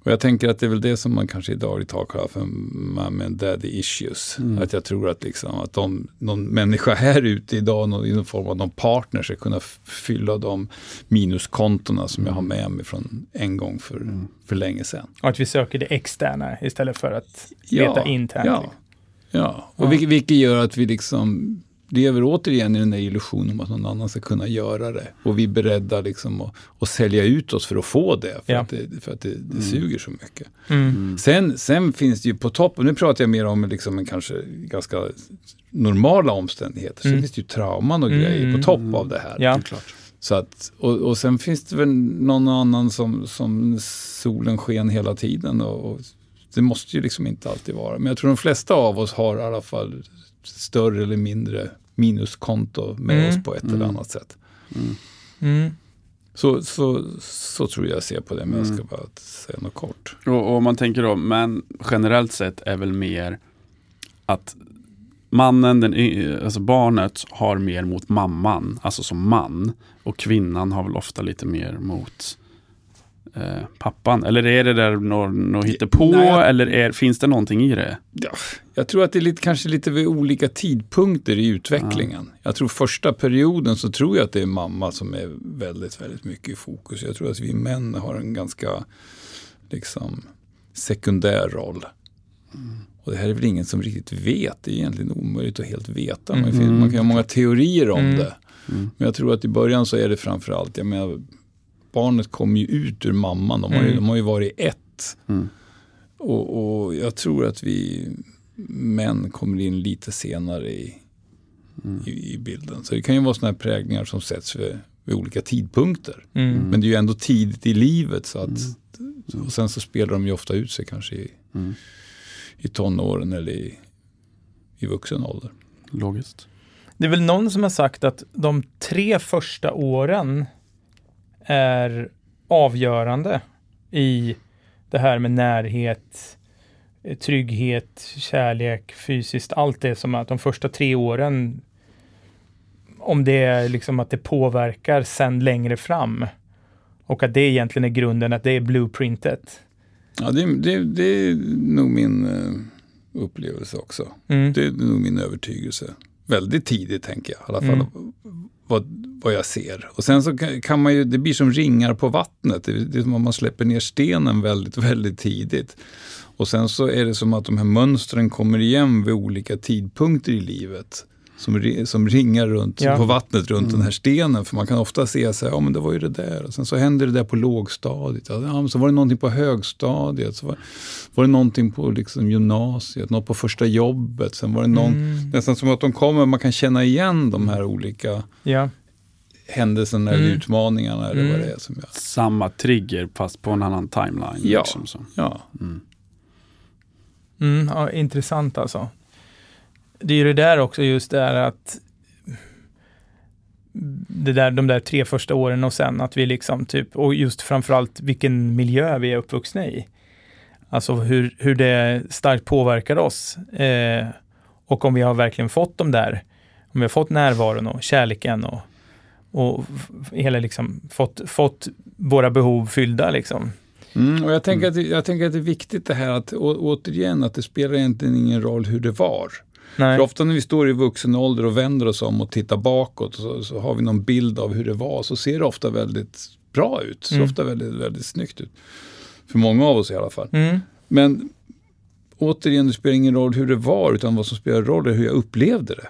Och jag tänker att det är väl det som man kanske i dagligt tal kallar för mom and daddy issues. Mm. Att jag tror att, liksom, att de, någon människa här ute idag, någon, i någon form av någon partner, ska kunna fylla de minuskontona som jag har med mig från en gång för, Mm. för länge sedan. Och att vi söker det externa istället för att Ja, leta internt. Ja, ja. och Ja. Vilket, vilket gör att vi liksom lever återigen i den där illusionen om att någon annan ska kunna göra det. Och vi är beredda liksom att, att sälja ut oss för att få det, för Ja. att det, för att det, det Mm. suger så mycket. Mm. Sen, sen finns det ju på toppen, nu pratar jag mer om liksom en kanske ganska normala omständigheter. Sen Mm. finns det ju trauman och Mm. grejer på topp av det här. Ja. Klart. Så att, och, och sen finns det väl någon annan som, som solen sken hela tiden. Och, och det måste ju liksom inte alltid vara. Men jag tror de flesta av oss har i alla fall större eller mindre minuskonto med Mm. oss på ett eller Mm. annat sätt. Mm. Så, så, så tror jag ser på det, men jag ska Mm. bara säga något kort. Och, och man tänker då, men generellt sett är väl mer att mannen, den, alltså barnet har mer mot mamman, alltså som man. Och kvinnan har väl ofta lite mer mot eh, pappan. Eller är det där något nå hittepå Nej, jag- eller är, finns det någonting i det? Ja, jag tror att det är lite, kanske lite vid olika tidpunkter i utvecklingen. Jag tror första perioden så tror jag att det är mamma som är väldigt, väldigt mycket i fokus. Jag tror att vi män har en ganska liksom, sekundär roll. Och det här är väl ingen som riktigt vet. Det är egentligen omöjligt att helt veta. Man, Mm. man kan ha många teorier om Mm. det. Mm. Men jag tror att i början så är det framförallt, jag menar, barnet kommer ju ut ur mamman. De har ju, Mm. de har ju varit ett. Mm. Och, och jag tror att vi män kommer in lite senare i, Mm. i, i bilden. Så det kan ju vara sådana här prägningar som sätts vid, vid olika tidpunkter. Mm. Men det är ju ändå tidigt i livet. Så att, Mm. Och sen så spelar de ju ofta ut sig kanske i, Mm. i tonåren eller i, i vuxen ålder. Logiskt. Det är väl någon som har sagt att de tre första åren är avgörande i det här med närhet, trygghet, kärlek, fysiskt, allt det som att de första tre åren, om det är liksom att det påverkar sen längre fram. Och att det egentligen är grunden, att det är blueprintet. Ja, det, det, det är nog min eh, upplevelse också. Mm. Det är nog min övertygelse. Väldigt tidigt tänker jag, i alla fall Mm vad, vad jag ser. Och sen så kan- man ju, det blir som ringar på vattnet. Det, det är som om man släpper ner stenen väldigt, väldigt tidigt. Och sen så är det som att de här mönstren kommer igen vid olika tidpunkter i livet. Som, som ringar runt Ja. på vattnet runt den här stenen. För man kan ofta se så här, ja men det var ju det där. Och sen så händer det där på lågstadiet. Ja, men så var det någonting på högstadiet. Så var, var det någonting på liksom gymnasiet, något på första jobbet. Sen var det någon, Mm. nästan som att de kommer, man kan känna igen de här olika Ja. händelserna eller Mm. utmaningarna eller Mm. vad det är som jag... Samma trigger fast på en annan timeline. Ja. Liksom, så. Ja, Mm. Mm, ja, intressant alltså. Det är ju det där också just det här att det där, de där tre första åren och sen att vi liksom typ, och just framförallt vilken miljö vi är uppvuxna i. Alltså hur, hur det starkt påverkar oss. Eh, och om vi har verkligen fått de där, om vi har fått närvaron och kärleken och, och hela liksom fått, fått våra behov fyllda liksom. mm, och jag tänker, att, det- jag tänker att det är viktigt det här att, å, återigen, att det spelar egentligen ingen roll hur det var. Nej. För ofta när vi står i vuxen ålder och vänder oss om och tittar bakåt så, så har vi någon bild av hur det var. Så ser det ofta väldigt bra ut. Ser Mm. ofta väldigt, väldigt snyggt ut. För många av oss i alla fall. Mm. Men återigen, det spelar ingen roll hur det var, utan vad som spelar roll är hur jag upplevde det.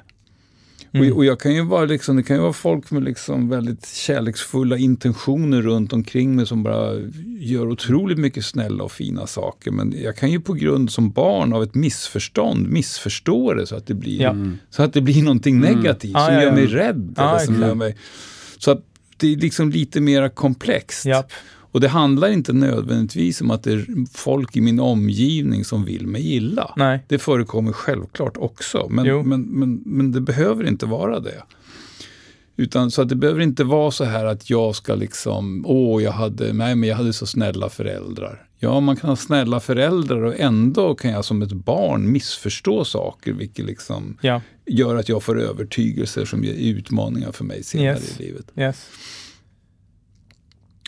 Mm. Och, och jag kan ju vara liksom, det kan ju vara folk med liksom väldigt kärleksfulla intentioner runt omkring mig som bara gör otroligt mycket snälla och fina saker. Men jag kan ju på grund som barn av ett missförstånd missförstå det så att det blir. Mm. så att det blir någonting Mm. negativt Ja, som ja, gör mig rädd. Ja, eller som gör mig, så att det är liksom lite mer komplext. Japp. Och det handlar inte nödvändigtvis om att det är folk i min omgivning som vill mig illa. Nej. Det förekommer självklart också, men, Jo. men, men, men det behöver inte vara det. Utan så att det behöver inte vara så här att jag ska liksom, åh, jag hade, nej, men jag hade så snälla föräldrar. Ja, man kan ha snälla föräldrar och ändå kan jag som ett barn missförstå saker, vilket liksom Ja. gör att jag får övertygelser som ger utmaningar för mig senare Yes. i livet. Yes.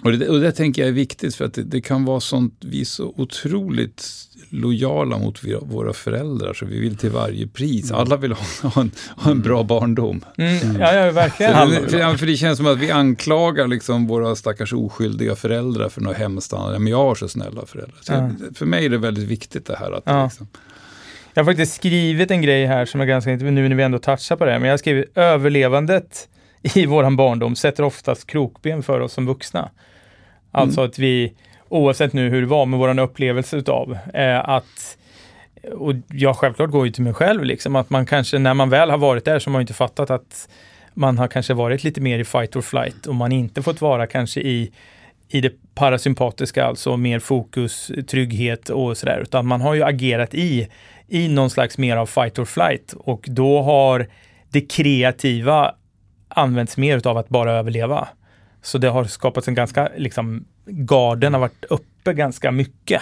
Och det, och det tänker jag är viktigt för att det, det kan vara sånt, vi är så otroligt lojala mot vi- våra föräldrar så vi vill till varje pris. Alla vill ha, ha, en, ha en bra barndom. Mm, ja, ja, verkligen. För, för, för det känns som att vi anklagar liksom våra stackars oskyldiga föräldrar för något hemskt. Men jag har så snälla föräldrar. Så Ja. För mig är det väldigt viktigt det här. Att Ja. liksom, Jag har faktiskt skrivit en grej här som är ganska intressant, nu när vi ändå touchar på det, men jag har skrivit överlevandet i våran barndom sätter oftast krokben för oss som vuxna. Mm. Alltså att vi, oavsett nu hur det var med våran upplevelse utav, eh, att och jag självklart går ju till mig själv, liksom, att man kanske när man väl har varit där så har man ju inte fattat att man har kanske varit lite mer i fight or flight och man inte fått vara kanske i, i det parasympatiska, alltså mer fokus, trygghet och sådär, utan man har ju agerat i, i någon slags mer av fight or flight och då har det kreativa använts mer utav att bara överleva. Så det har skapats en ganska, liksom, garden har varit uppe ganska mycket.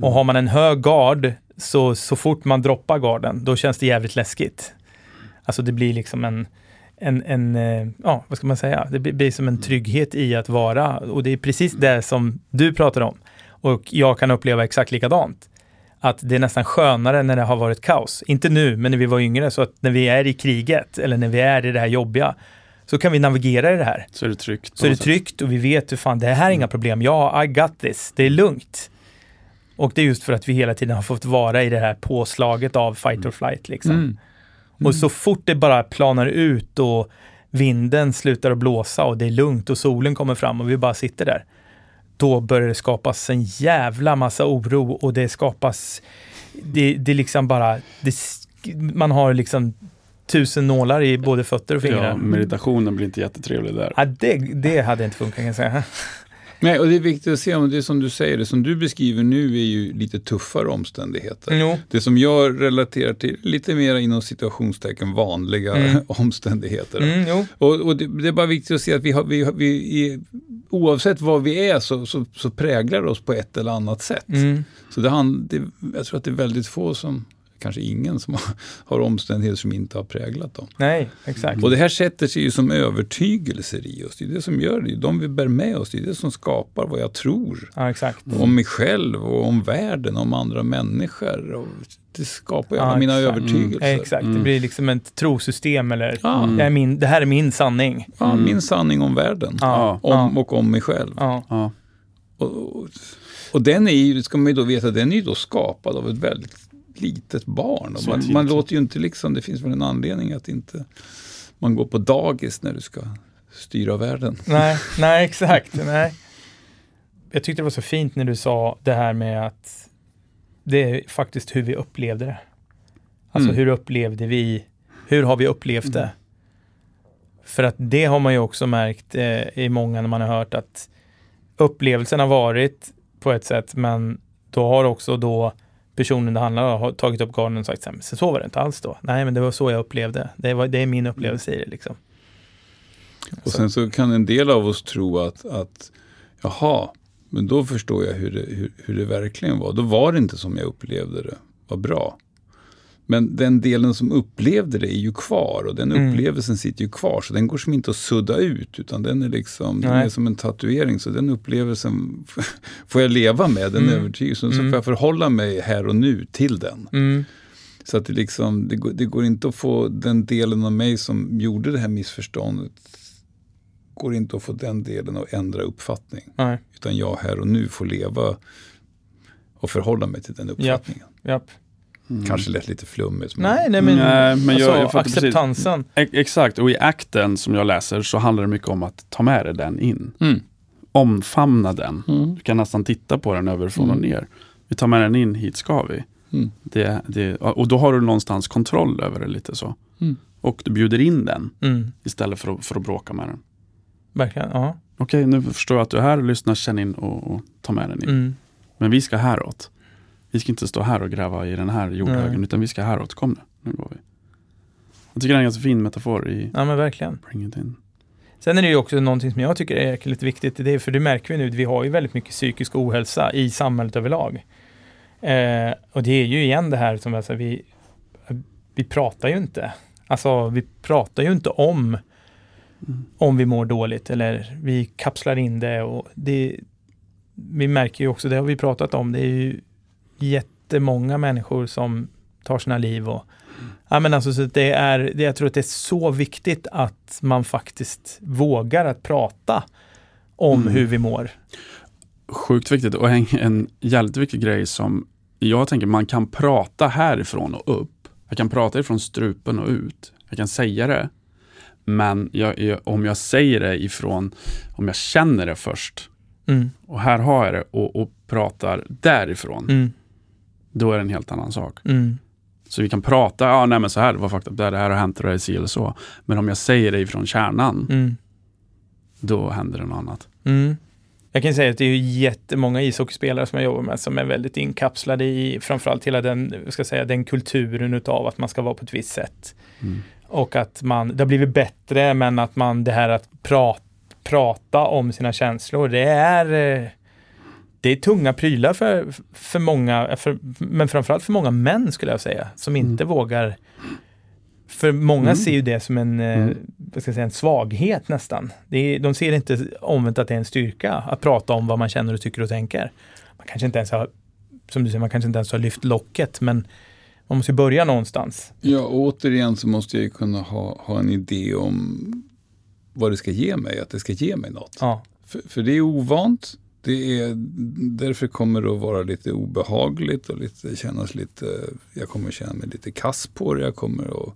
Och har man en hög gard, så, så fort man droppar garden, då känns det jävligt läskigt. Alltså det blir liksom en, en, en eh, ja, vad ska man säga, det blir, blir som en trygghet i att vara, och det är precis det som du pratar om. Och jag kan uppleva exakt likadant. Att det är nästan skönare när det har varit kaos. Inte nu, men när vi var yngre, så att när vi är i kriget, eller när vi är i det här jobbiga, så kan vi navigera i det här. Så är det tryggt. Så är det tryggt och vi vet hur fan, det här är inga problem. Ja, I got this. Det är lugnt. Och det är just för att vi hela tiden har fått vara i det här påslaget av fight or flight. Liksom. mm. Och så fort det bara planar ut och vinden slutar att blåsa och det är lugnt och solen kommer fram och vi bara sitter där. Då börjar det skapas en jävla massa oro och det skapas, det, det är liksom bara, det, man har liksom tusen nålar i både fötter och fingrar. Ja, meditationen blir inte jättetrevlig där. Ja, det, det hade inte funkat kan jag säga. Nej, och det är viktigt att se om det som du säger, det som du beskriver nu är ju lite tuffare omständigheter. Jo. Det som jag relaterar till lite mer inom situationstecken vanliga Mm. omständigheter. Mm. Och, och det, det är bara viktigt att se att vi har, vi, har- vi är, oavsett vad vi är så, så, så präglar det oss på ett eller annat sätt. Mm. Så det, hand- det, jag tror att det är väldigt få som, kanske ingen som har, har omständigheter som inte har präglat dem. Nej, exakt. Och det här sätter sig ju som övertygelser i oss. Det är det som gör det. De vi bär med oss. Det är det som skapar vad jag tror. Ja, exakt. Om mig själv och om världen, om andra människor. Och det skapar ju Ja, mina exakt. övertygelser. Exakt, det blir liksom ett trosystem eller Ja. det, är min, det här är min sanning. Ja, min sanning om världen. Ja, Om, ja, och om mig själv. ja. Ja. Och, och, och den är ju, ska man ju då veta, den är ju då skapad av ett väldigt litet barn. Man, man låter ju inte liksom, det finns väl en anledning att inte man går på dagis när du ska styra världen. Nej, nej, exakt. Nej. Jag tyckte det var så fint när du sa det här med att det är faktiskt hur vi upplevde det. Alltså Mm. hur upplevde vi, hur har vi upplevt det? För att det har man ju också märkt eh, i många när man har hört att upplevelsen har varit på ett sätt, men då har också då personen det handlar om har tagit upp garden och sagt så, här, "Men så var det inte alls då. Nej, men det var så jag upplevde. Det, var, det är min upplevelse i det liksom. Och sen så kan en del av oss tro att, att jaha, men då förstår jag hur det, hur, hur det verkligen var. Då var det inte som jag upplevde det. Vad bra. Men den delen som upplevde det är ju kvar och den Mm. upplevelsen sitter ju kvar. Så den går som inte att sudda ut utan den är liksom den är som en tatuering. Så den upplevelsen får jag leva med, den Mm. övertygelsen. Så Mm. får jag förhålla mig här och nu till den. Mm. Så att det, liksom, det, går, det går inte att få den delen av mig som gjorde det här missförståndet, går inte att få den delen att ändra uppfattning. Nej, Utan jag här och nu får leva och förhålla mig till den uppfattningen. japp. Kanske lät lite flummigt. men- Nej, nej men, Nej, men jag- alltså, jag precis. acceptansen. E- Exakt, och i akten som jag läser så handlar det mycket om att ta med dig den in. Mm. Omfamna den. Mm. Du kan nästan titta på den överifrån och Mm. ner. Vi tar med den in, hit ska vi. Mm. Det, det, och då har du någonstans kontroll över det lite så. Mm. Och du bjuder in den Mm, istället för att, för att bråka med den. verkligen, ja. Okej, nu förstår jag att du är här, lyssna, känn in och, och ta med den in. Mm. Men vi ska häråt. Vi ska inte stå här och gräva i den här jordhögen, utan vi ska häråt. Kom nu, nu går vi. Jag tycker det är en ganska fin metafor i Ja men verkligen. Bring it in. Sen är det ju också någonting som jag tycker är lite viktigt, det är, för det märker vi nu, vi har ju väldigt mycket psykisk ohälsa i samhället överlag. Eh, och det är ju igen det här som alltså, vi, vi pratar ju inte. Alltså vi pratar ju inte om om vi mår dåligt eller vi kapslar in det och det vi märker ju också, det har vi pratat om, det är ju jättemånga människor som tar sina liv och Ja men alltså så det är, det, jag tror att det är så viktigt att man faktiskt vågar att prata om Mm. hur vi mår. Sjukt viktigt och en, en jävligt viktig grej som jag tänker man kan prata härifrån och upp. Jag kan prata ifrån strupen och ut. Jag kan säga det. Men jag, jag, om jag säger det ifrån, om jag känner det först Mm, och här har jag det och, och pratar därifrån, mm, då är det en helt annan sak. mm, Så vi kan prata, ja nej men så här, det var faktiskt det, det här har hänt och det är si eller så. Men om jag säger det ifrån kärnan, mm, då händer det något annat. mm. Jag kan säga att det är jättemånga ishockeyspelare som jag jobbar med som är väldigt inkapslade i framförallt hela den, ska säga, den kulturen utav att man ska vara på ett visst sätt. Mm. Och att man, det har blivit bättre men att man, det här att pra, prata om sina känslor, det är eh, det är tunga prylar för, för många, för, men framförallt för många män skulle jag säga, som inte vågar. För många Mm. ser ju det som en, eh, Mm. ska säga, en svaghet nästan. Är, de ser inte omvänt att det är en styrka att prata om vad man känner och tycker och tänker. Man kanske inte ens har, som du säger, man kanske inte ens har lyft locket, men man måste ju börja någonstans. Ja, och återigen så måste jag ju kunna ha, ha en idé om vad det ska ge mig, att det ska ge mig något. Ja, För, för det är ovant. Det är, därför kommer det att vara lite obehagligt och lite, kännas lite, jag kommer att känna mig lite kass på det. Jag kommer att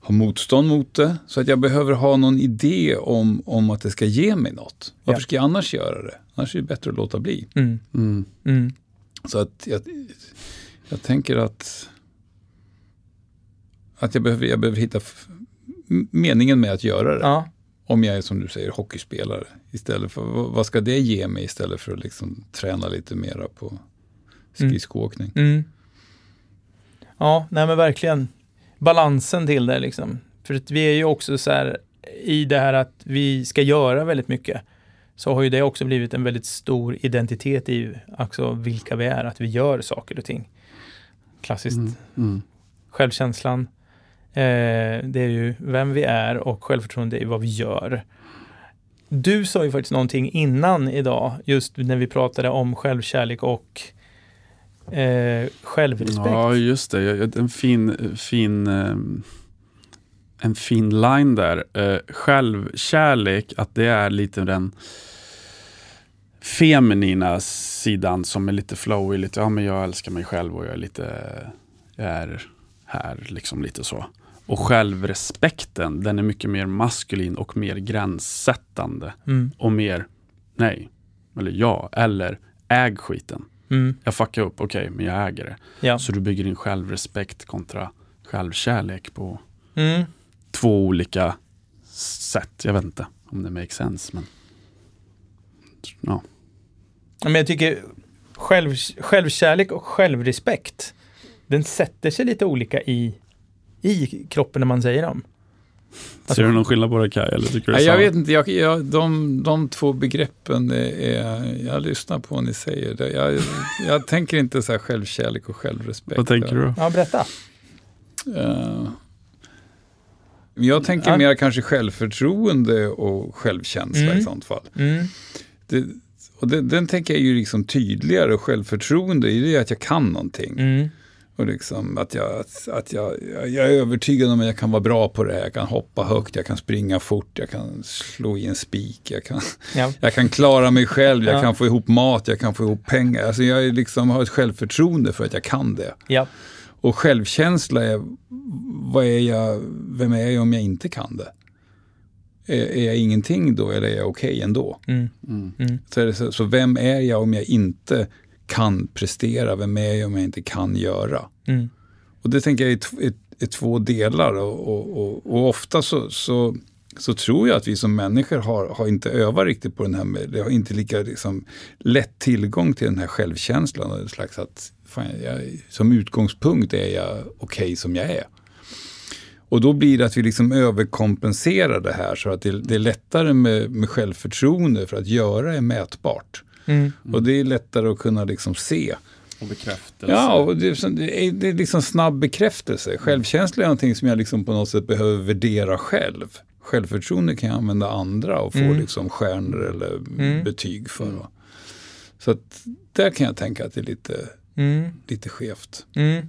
ha motstånd mot det. Så att jag behöver ha någon idé om, om att det ska ge mig något. Varför Ja. ska jag annars göra det? Annars är det bättre att låta bli. mm, Mm. mm, Så att jag, jag tänker att, att jag, behöver, jag behöver hitta meningen med att göra det. ja, om jag är som du säger hockeyspelare. Istället för, vad ska det ge mig istället för att liksom träna lite mera på skridskoåkning? Mm. Ja, nej men verkligen. Balansen till det liksom. För att vi är ju också så här i det här att vi ska göra väldigt mycket. Så har ju det också blivit en väldigt stor identitet i också vilka vi är, att vi gör saker och ting. Klassiskt. Mm. Mm. Självkänslan, eh, det är ju vem vi är och självförtroende är vad vi gör. Du sa ju faktiskt någonting innan idag, just när vi pratade om självkärlek och eh, självrespekt. Ja, just det. En fin, fin, eh, en fin line där. Eh, självkärlek, att det är lite den feminina sidan som är lite flowy, lite, ja men jag älskar mig själv och jag är lite, jag är här, liksom lite så. Och självrespekten, den är mycket mer maskulin och mer gränssättande. Mm, Och mer, nej, eller ja, eller äg skiten. mm, Jag fuckar upp, okej, men jag äger det. ja. Så du bygger din självrespekt kontra självkärlek på Mm. två olika sätt. Jag vet inte om det makes sense, men. Ja, Men jag tycker själv, självkärlek och självrespekt, den sätter sig lite olika i, i kroppen när man säger dem. Ser du någon skillnad på det Kaj? Eller tycker du det Nej, jag vet inte, jag, jag, de, de två begreppen, det är, jag lyssnar på vad ni säger. Det- Jag, jag tänker inte så här självkärlek och självrespekt. Vad tänker du då? Ja, berätta. Eh, jag tänker Ja. mer kanske självförtroende och självkänsla Mm. i sånt fall. Mm. Det, och det, den tänker jag ju liksom tydligare. Självförtroende är ju att jag kan någonting. Mm. Och liksom att, jag, att, att jag, jag, är övertygad om att jag kan vara bra på det här. Jag kan hoppa högt, jag kan springa fort, jag kan slå i en spik, jag kan, Ja. jag kan klara mig själv, jag Ja. kan få ihop mat, jag kan få ihop pengar. Alltså jag är liksom har ett självförtroende för att jag kan det. Ja. Och självkänsla är, vad är jag, vem är jag om jag inte kan det? Är, är jag ingenting då eller är jag okej ändå? Mm. Mm. Mm. Så, är det så, så vem är jag om jag inte kan prestera? Vem är jag om jag inte kan göra? Mm. Och det tänker jag är, är, är två delar och, och, och, och ofta så, så, så tror jag att vi som människor har, har inte övat riktigt på den här med, det har inte lika liksom, lätt tillgång till den här självkänslan. Och en slags att, fan, jag, som utgångspunkt är jag okej som jag är. Och då blir det att vi liksom överkompenserar det här så att det, det är lättare med, med självförtroende för att göra är mätbart. Mm. Och det är lättare att kunna liksom se. Och bekräftelse. Ja, och det, är det är, liksom snabb bekräftelse. Självkänsla är någonting som jag liksom på något sätt behöver värdera själv. Självförtroende kan jag använda andra och få Mm. liksom stjärnor eller Mm. betyg för. va. Så att där kan jag tänka att det är lite, Mm. lite skevt. Mm.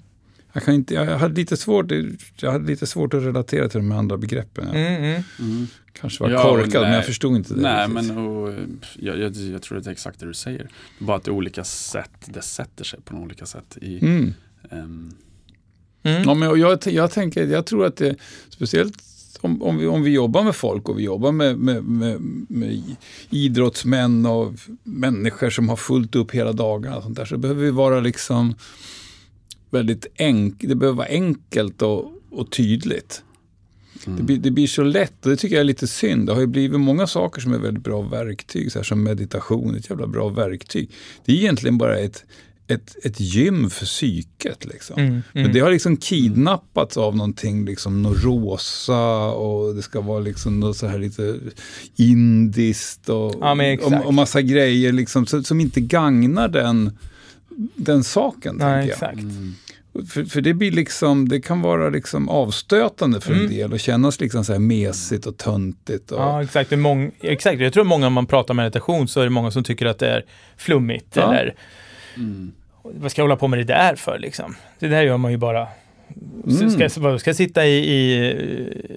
Jag, kan inte, jag, hade lite svårt, jag hade lite svårt att relatera till de andra begreppen. Jag Mm. Mm. Mm. Kanske var Ja, korkad, men jag förstod inte det. Nej, riktigt. men och, jag, jag, jag tror att det är exakt det du säger. Bara att det är olika sätt, det sätter sig på olika sätt. I, Mm. ehm, Mm. Ja, men jag, jag, tänker, jag tror att det, speciellt om, om, vi, om vi jobbar med folk och vi jobbar med, med, med, med idrottsmän och människor som har fullt upp hela dagarna och sånt där, så behöver vi vara liksom väldigt enkelt, det behöver vara enkelt och, och tydligt. Mm. Det, blir, det blir så lätt och det tycker jag är lite synd. Det har ju blivit många saker som är väldigt bra verktyg, så här som meditation, ett jävla bra verktyg. Det är egentligen bara ett, ett, ett gym för psyket. Liksom. Mm. Men Mm. det har liksom kidnappats av någonting, liksom något rosa och det ska vara liksom något så här lite indiskt och, Ja, men exakt. och, och massa grejer liksom, som, som inte gagnar den, den saken. Nej, tänker jag. Mm. För, för det blir liksom, det kan vara liksom avstötande för en Mm. del och kännas liksom så här mesigt och töntigt. Och, Ja, exakt. Det är mång- exakt. Jag tror många, om man pratar meditation, så är det många som tycker att det är flummigt. Ja. Eller Mm. vad ska jag hålla på med det där för liksom? Det där gör man ju bara. Mm. Ska, ska, sitta i, i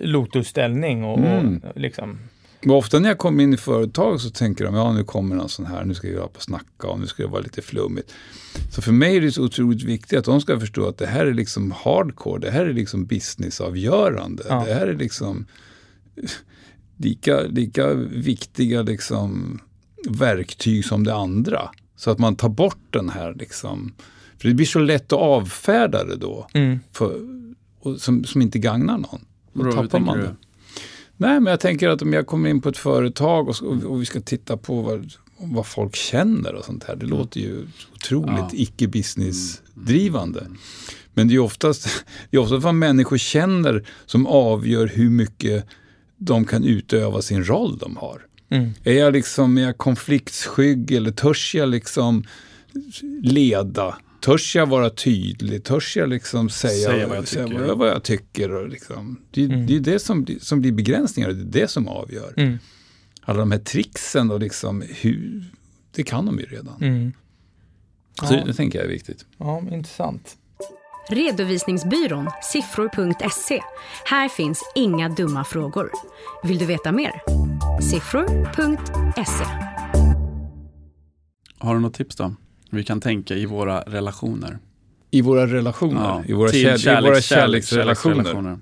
lotusställning och, Mm. och liksom... Och ofta när jag kommer in i företag så tänker de, ja nu kommer någon sån här, nu ska jag på snacka och nu ska det vara lite flummigt. Så för mig är det så otroligt viktigt att de ska förstå att det här är liksom hardcore, det här är liksom businessavgörande. Ja. Det här är liksom lika, lika viktiga liksom verktyg som det andra. Så att man tar bort den här liksom, för det blir så lätt att avfärda det då, Mm. för, och som, som inte gagnar någon. Då hur tappar man du? Nej, men jag tänker att om jag kommer in på ett företag och, och, vi ska titta på vad, vad folk känner och sånt här. Det låter ju otroligt Ja. icke-business-drivande. Men det är oftast, det är oftast vad människor känner som avgör hur mycket de kan utöva sin roll de har. Mm. Är jag liksom är jag konfliktskygg eller törs jag liksom leda? Törs jag vara tydlig? Törs jag liksom säga, Säga vad jag säga tycker. vad, vad jag tycker? Och liksom, det, Mm. det är det som, som blir begränsningar, det är det som avgör. Mm. Alla de här tricksen och liksom hur, det kan de ju redan. Mm. Så Ja. det tänker jag är viktigt. Ja, intressant. Redovisningsbyrån siffror.se. Här finns inga dumma frågor. Vill du veta mer? Siffror.se. Har du något tips då? Vi kan tänka i våra relationer. I våra relationer, i våra, till kär, i kärleks- våra kärleks- kärleksrelationer. kärleksrelationer.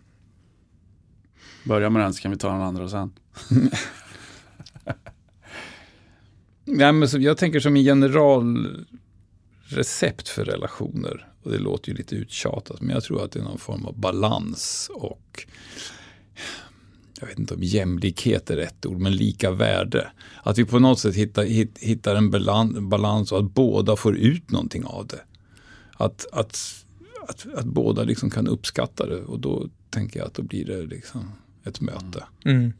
Börja med den så kan vi ta den andra sen. Nej, men så, jag tänker som en generalrecept för relationer. Och det låter ju lite uttjatat, men jag tror att det är någon form av balans och jag vet inte om jämlikhet är rätt ord, men lika värde. Att vi på något sätt hittar, hitt, hittar en balan, balans och att båda får ut någonting av det. Att, att, att, att båda liksom kan uppskatta det och då tänker jag att då blir det liksom ett möte. Mm.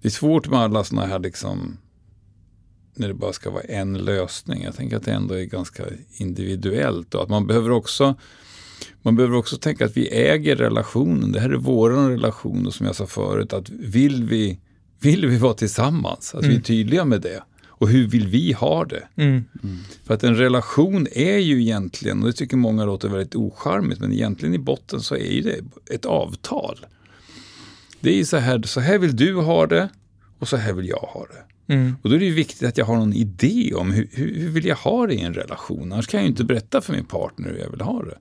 Det är svårt med alla sådana här liksom när det bara ska vara en lösning. Jag tänker att det ändå är ganska individuellt och att man behöver också man behöver också tänka att vi äger relationen. Det här är vår relation och som jag sa förut att vill vi, vill vi vara tillsammans, att vi är Mm. tydliga med det. Och hur vill vi ha det? Mm. För att en relation är ju egentligen, och det tycker många låter väldigt ocharmigt, men egentligen i botten så är ju det ett avtal. Det är ju så här, så här vill du ha det och så här vill jag ha det. Mm. Och då är det ju viktigt att jag har någon idé om hur, hur, hur vill jag ha det i en relation. Annars kan jag ju inte berätta för min partner hur jag vill ha det.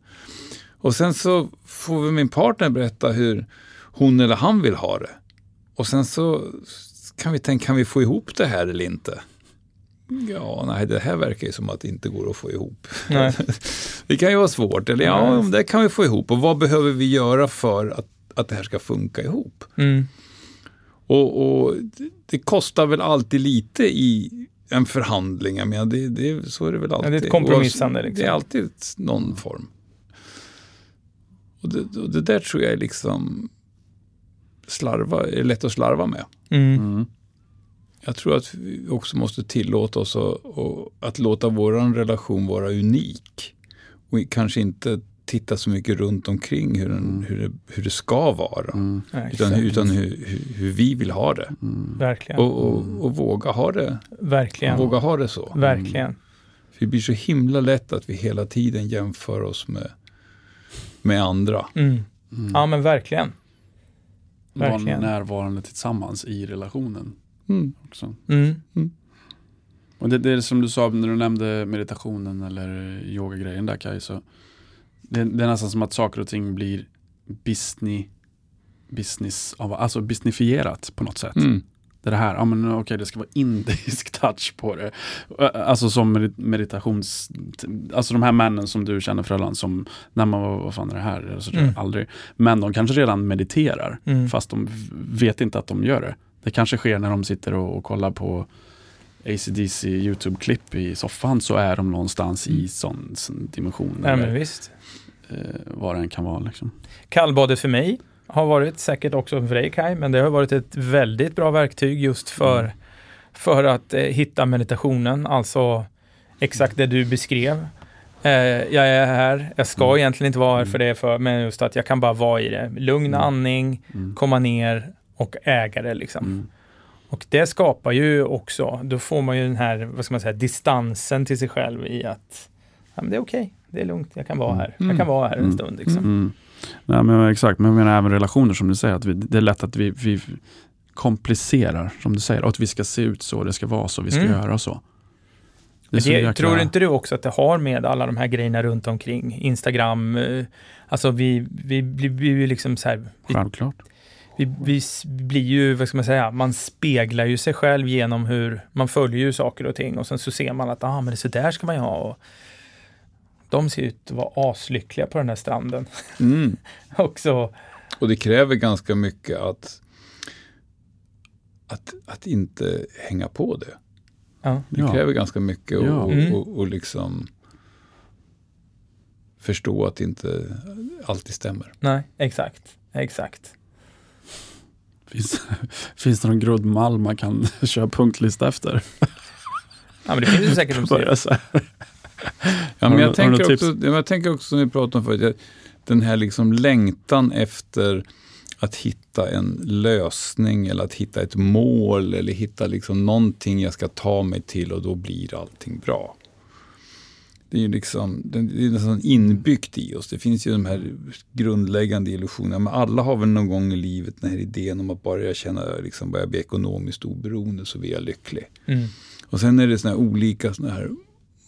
Och sen så får väl min partner berätta hur hon eller han vill ha det. Och sen så kan vi tänka, kan vi få ihop det här eller inte? Ja, nej, det här verkar ju som att det inte går att få ihop. Nej. Det kan ju vara svårt. Eller ja, men det kan vi få ihop. Och vad behöver vi göra för att, att det här ska funka ihop? Mm. Och, och det- kostar väl alltid lite i en förhandling. Jag menar, det, det, så är det väl alltid. det är ett kompromissande, liksom. Det är alltid någon form. Och det, och det där tror jag är liksom slarva, är lätt att slarva med. Mm. Mm. Jag tror att vi också måste tillåta oss att, och, att låta vår relation vara unik. Och kanske inte titta så mycket runt omkring hur, den, hur, det, hur det ska vara. Mm. Utan, utan hur, hur, hur vi vill ha det. Verkligen. Och, och, och våga ha det Verkligen. våga ha det så. Verkligen. För det blir så himla lätt att vi hela tiden jämför oss med, med andra. Mm. Ja, men verkligen. Vara Verkligen. närvarande tillsammans i relationen. Mm. Också. Mm. Och det, det är som du sa när du nämnde meditationen eller yogagrejen där Kaj. Så det, det är nästan som att saker och ting blir business, business alltså businessifierat på något sätt. Mm. Det är det här, ja men okej det ska vara indisk touch på det. Alltså som medit- meditations, alltså de här männen som du känner Fröland som, när man vad fan är det här? Alltså, Mm. Aldrig. Men de kanske redan mediterar, Mm. fast de vet inte att de gör det. Det kanske sker när de sitter och, och kollar på ACDC YouTube-klipp i soffan så är de någonstans i sån, sån dimension. Men eller, visst. eh, vad det än kan vara. Liksom. Kallbadet för mig har varit säkert också för dig Kai, men det har varit ett väldigt bra verktyg just för, för att eh, hitta meditationen, alltså exakt det du beskrev. Eh, jag är här, jag ska Mm. egentligen inte vara här för det, för, men just att jag kan bara vara i det. Lugn Mm. andning, Mm. komma ner och äga det liksom. Mm. Och det skapar ju också, då får man ju den här, vad ska man säga, distansen till sig själv i att ja, men det är okej, det är lugnt, jag kan vara här. Jag Mm. kan vara här en Mm. stund liksom. Nej, men exakt, men jag menar även relationer som du säger, att vi, det är lätt att vi, vi komplicerar, som du säger, och att vi ska se ut så, det ska vara så, vi ska Mm. göra så. Det det, jäkla- Tror inte du också att det har med alla de här grejerna runt omkring, Instagram, eh, alltså vi, vi blir vi, ju liksom så här, vi, Självklart. vi, vi blir ju, vad ska man säga, man speglar ju sig själv genom hur, man följer ju saker och ting och sen så ser man att, ah men det så där ska man ju ha. Och de ser ut att vara aslyckliga på den här stranden. Mm. och så, Och det kräver ganska mycket att, att, att inte hänga på det. Ja. Det Ja. kräver ganska mycket och, Ja. och, Mm. och, och liksom förstå att det inte alltid stämmer. Nej, exakt. Exakt. Finns, finns det någon grundmall man kan köra punktlista efter? Ja, men det finns ju säkert de Ja, men jag, tänker också, jag tänker också, som vi pratade om förut, den här liksom längtan efter att hitta en lösning eller att hitta ett mål eller hitta liksom någonting jag ska ta mig till och då blir allting bra. Det är ju liksom, det är nästan inbyggt i oss. Det finns ju de här grundläggande illusionerna. Men alla har väl någon gång i livet den här idén om att bara jag känner, liksom, bara jag blir ekonomiskt oberoende så blir jag lycklig. Mm. Och sen är det såna här olika såna här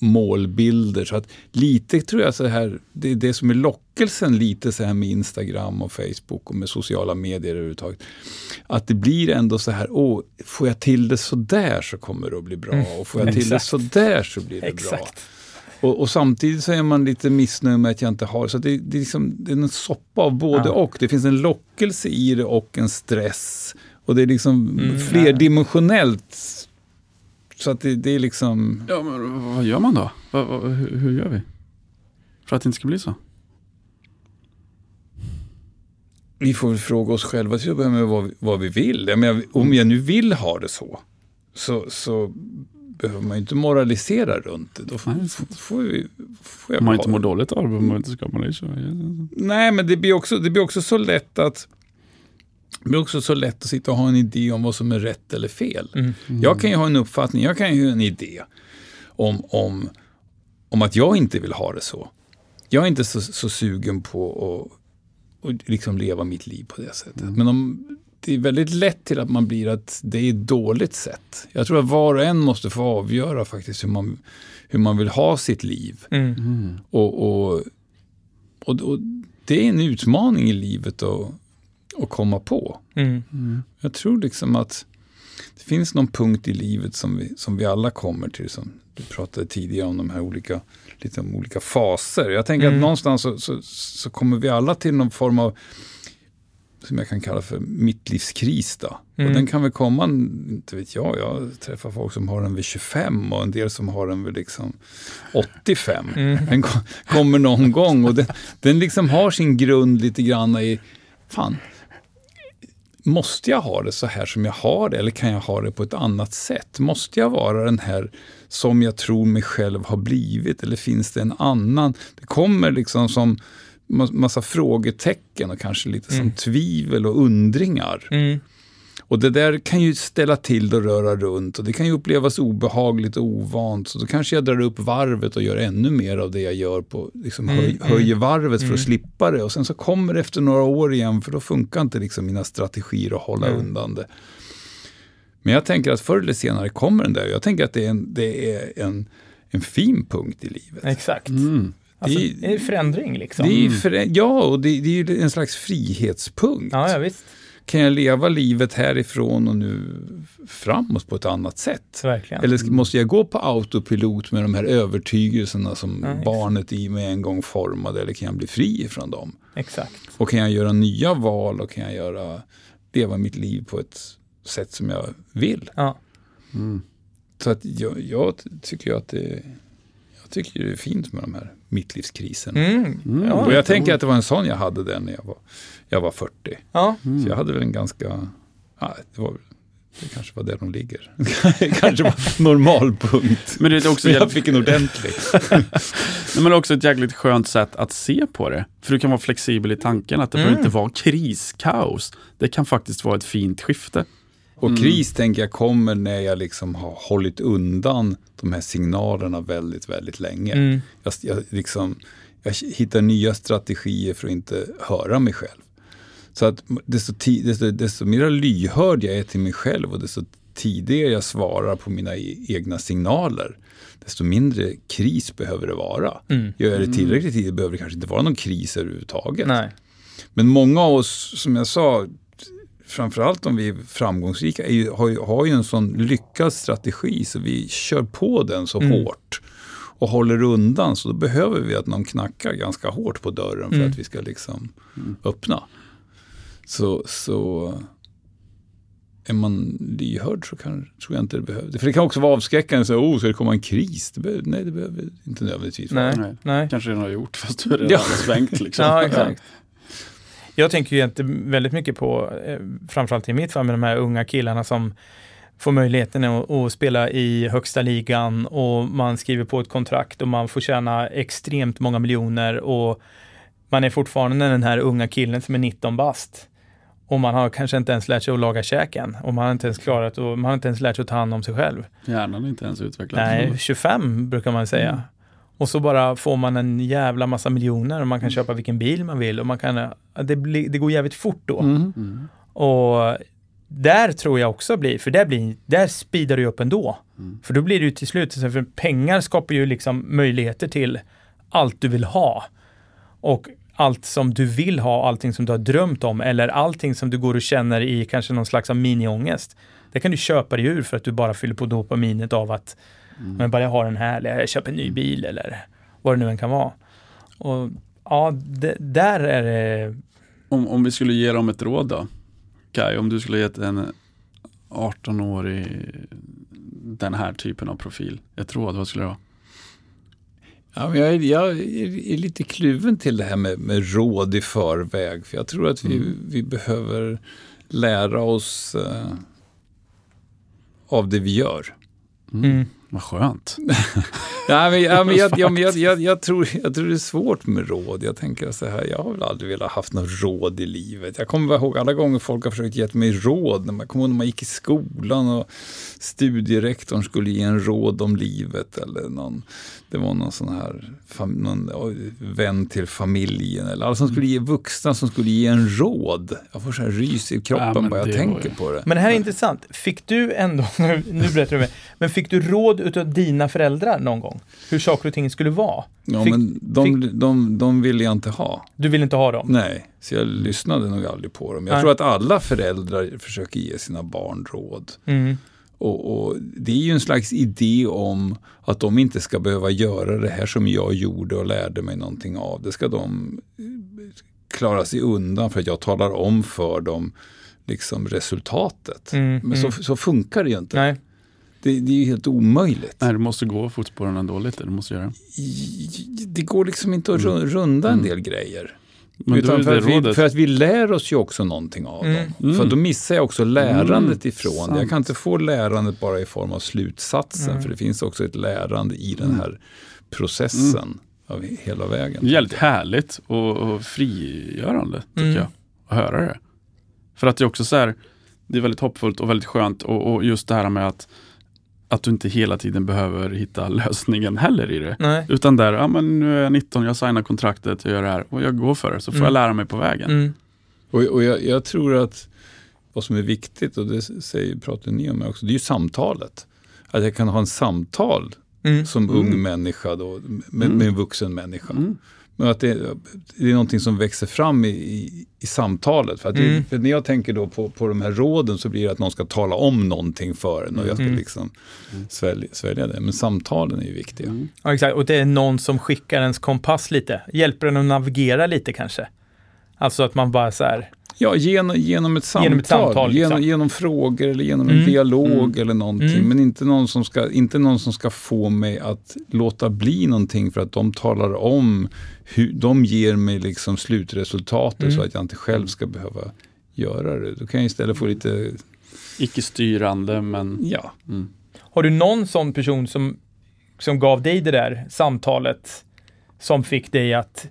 målbilder. Så att lite tror jag så här, det är det som är lockelsen lite så här med Instagram och Facebook och med sociala medier överhuvudtaget. Att det blir ändå så här, åh, får jag till det så där så kommer det att bli bra. Mm, Och får jag till det så där så blir det bra. Exakt. Och, och samtidigt så är man lite missnöjd med att jag inte har. Så det, det, är liksom, det är en soppa av både Ja. och. Det finns en lockelse i det och en stress. Och det är liksom Mm, flerdimensionellt. Så att det, det är liksom... Ja, men vad gör man då? Vad, vad, hur, hur gör vi? För att det inte ska bli så? Vi får väl fråga oss själva till att börja med vad, vi- vad vi vill. Jag menar, om jag nu vill ha det så, så, så behöver man ju inte moralisera runt det. Då får, Nej, får, får, vi, får jag Om man inte mår dåligt av det behöver man inte skapa det. Nej, men det blir, också, det blir också så lätt att det blir också så lätt att sitta och ha en idé om vad som är rätt eller fel. Mm. Jag kan ju ha en uppfattning, jag kan ju ha en idé om, om, om att jag inte vill ha det så. Jag är inte så, så sugen på att, att liksom leva mitt liv på det sättet. Men om, det är väldigt lätt till att man blir att det är ett dåligt sätt. Jag tror att var och en måste få avgöra faktiskt hur man, hur man vill ha sitt liv. Mm. Och, och, och, och det är en utmaning i livet att, att komma på. Mm. Jag tror liksom att det finns någon punkt i livet som vi, som vi alla kommer till. Som du pratade tidigare om de här olika, lite om olika faser. Jag tänker Mm. att någonstans så, så, så kommer vi alla till någon form av som jag kan kalla för mittlivskris. Då. Mm. Och den kan väl komma, inte vet jag, jag träffar folk som har den vid 25 och en del som har den vid liksom 85. Mm. Den kom, kommer någon gång och den, den liksom har sin grund lite grann i, fan, måste jag ha det så här som jag har det eller kan jag ha det på ett annat sätt? Måste jag vara den här som jag tror mig själv har blivit eller finns det en annan? Det kommer liksom som ma- massa frågetecken och kanske lite som Mm. tvivel och undringar. Mm. Och det där kan ju ställa till och röra runt och det kan ju upplevas obehagligt och ovant. Så då kanske jag drar upp varvet och gör ännu mer av det jag gör på, liksom Mm, höj, mm. höjer varvet för Mm. att slippa det. Och sen så kommer det efter några år igen för då funkar inte liksom mina strategier att hålla Mm. undan det. Men jag tänker att förr eller senare kommer den där. Jag tänker att det är en, det är en, en fin punkt i livet. Exakt. Mm. Alltså, Det är- det är förändring liksom. Det är för, ja, och det, det är ju en slags frihetspunkt. Ja, ja visst. Kan jag leva livet härifrån och nu framåt på ett annat sätt? Verkligen. Eller måste jag gå på autopilot med de här övertygelserna som Ja, barnet i mig en gång formade? Eller kan jag bli fri ifrån dem? Exakt. Och kan jag göra nya val och kan jag göra, leva mitt liv på ett sätt som jag vill? Ja. Mm. Så att jag, jag tycker att det, jag tycker det är fint med de här mittlivskriserna. Mm. Mm. Ja, och jag tänker att det var en sån jag hade där när jag var, jag var 40. ja. Så jag hade väl en ganska, ja, det, var, det kanske var där de ligger. Det kanske var normalpunkt. Men det är också jag fick en ordentlig. nej, men det är också ett jäkligt skönt sätt att se på det. För du kan vara flexibel i tanken att det Mm. behöver inte vara kris, kaos. Det kan faktiskt vara ett fint skifte. Och Mm. kris tänker jag kommer när jag liksom har hållit undan de här signalerna väldigt, väldigt länge. Mm. Jag, jag, liksom, jag hittar nya strategier för att inte höra mig själv. Så att desto, ti, desto, desto mer lyhörd jag är till mig själv och desto tidigare jag svarar på mina e- egna signaler, desto mindre kris behöver det vara. Mm. Gör jag det tillräckligt tidigt behöver det kanske inte vara någon kris överhuvudtaget. Nej. Men många av oss, som jag sa, framförallt om vi är framgångsrika, är ju, har, ju, har ju en sån lyckad strategi så vi kör på den så Mm. hårt och håller undan. Så då behöver vi att någon knackar ganska hårt på dörren för Mm. att vi ska liksom öppna. Så, så är man lyhörd så kan, tror jag inte det behöver. För det kan också vara avskräckande, så, oh, ska det komma en kris? Det behöver, nej, det behöver inte nödvändigtvis vara. Nej, Nej. Kanske redan har gjort fast du redan Ja. har svängt liksom. Ja, exakt. Jag tänker ju inte väldigt mycket på, eh, framförallt i mitt fall, med de här unga killarna som får möjligheten att, att spela i högsta ligan och man skriver på ett kontrakt och man får tjäna extremt många miljoner och man är fortfarande den här unga killen som är 19 bast. Och man har kanske inte ens lärt sig att laga käken och man har inte ens klarat och man har inte ens lärt sig att ta hand om sig själv. Hjärnan är inte ens utvecklad. Nej, 25 brukar man säga. Mm. Och så bara får man en jävla massa miljoner och man kan köpa vilken bil man vill och man kan, det, blir, det går jävligt fort då. Mm. Mm. Och där tror jag också blir, för där, blir, där speedar ju upp ändå. Mm. För då blir det ju till slut, för pengar skapar ju liksom möjligheter till allt du vill ha. Och allt som du vill ha, allting som du har drömt om eller allting som du går och känner i kanske någon slags miniångest. Det kan du köpa dig ur för att du bara fyller på dopaminet av att Mm. men bara jag har en här, eller jag köper en ny bil eller vad det nu än kan vara. Och ja, det, där är det Om, om vi skulle ge dem ett råd då? Kai, om du skulle gett en 18-årig den här typen av profil ett råd, vad skulle det vara? Ja, men jag, är, jag är lite kluven till det här med, med råd i förväg. För jag tror att vi, Mm. vi behöver lära oss eh, av det vi gör. Mm. Vad skönt. Ja, men, ja, men jag, jag, jag, jag, tror, jag tror det är svårt med råd. Jag tänker så här, jag har väl aldrig velat haft något råd i livet. Jag kommer ihåg alla gånger folk har försökt ge mig råd. När man, kommer ihåg när man gick i skolan och studierektorn skulle ge en råd om livet. Eller någon, det var någon sån här fam, någon, vän till familjen. Eller alla som skulle ge vuxna som skulle ge en råd. Jag får så här rys i kroppen Ja, men bara jag det tänker på det. Men det här är intressant. Fick du ändå, nu, nu berättar du mig, men fick du råd utav dina föräldrar någon gång? Hur saker och ting skulle vara? Ja, fick- men de, de, de ville jag inte ha. Du vill inte ha dem? Nej, så jag lyssnade nog aldrig på dem. Jag Nej. tror att alla föräldrar försöker ge sina barn råd. Mm. Och, och det är ju en slags idé om att de inte ska behöva göra det här som jag gjorde och lärde mig någonting av. Det ska de eh, klara sig undan för att jag talar om för dem liksom resultatet. Mm, Men mm. Så, så funkar det ju inte. Nej. Det, det är ju helt omöjligt. Nej, du måste gå fotspåren ändå lite, du måste göra det. Går liksom inte att ru- runda en del grejer. Men för, att vi, rådet. för att vi lär oss ju också någonting av Mm. dem. Mm. För då missar jag också lärandet Mm, ifrån. sant. Jag kan inte få lärandet bara i form av slutsatsen. Mm. För det finns också ett lärande i den Mm. här processen. Av hela vägen. Det är jävligt härligt och, och frigörande tycker Mm. jag. Att höra det. För att det är också så här, det är väldigt hoppfullt och väldigt skönt och, och just det här med att, att du inte hela tiden behöver hitta lösningen heller i det. Nej. Utan där, ja men nu är jag 19, jag signar kontraktet, jag gör det här och jag går för det. Så får Mm. jag lära mig på vägen. Mm. Och, och jag, jag tror att vad som är viktigt, och det säger, pratar ni om också, det är ju samtalet. Att jag kan ha en samtal Mm. som Mm. ung människa då, med, Mm. med en vuxen människa. Men att det, det är någonting som växer fram i, i, i samtalet. För, att det, Mm. för när jag tänker då på, på de här råden så blir det att någon ska tala om någonting för en och jag ska Mm. liksom svälja, svälja det. Men samtalen är ju viktiga. Mm. Ja, exakt. Och det är någon som skickar ens kompass lite. Hjälper en att navigera lite kanske. Alltså att man bara så här, Ja, genom, genom ett samtal, Genom ett samtal, liksom. genom, genom frågor eller genom en Mm. dialog Mm. eller någonting. Mm. Men inte någon, som ska, inte någon som ska få mig att låta bli någonting för att de talar om hur de ger mig liksom slutresultatet Mm. så att jag inte själv ska behöva göra det. Då kan jag istället få lite, Icke styrande men ja, mm. har du någon sån person som, som gav dig det där samtalet som fick dig att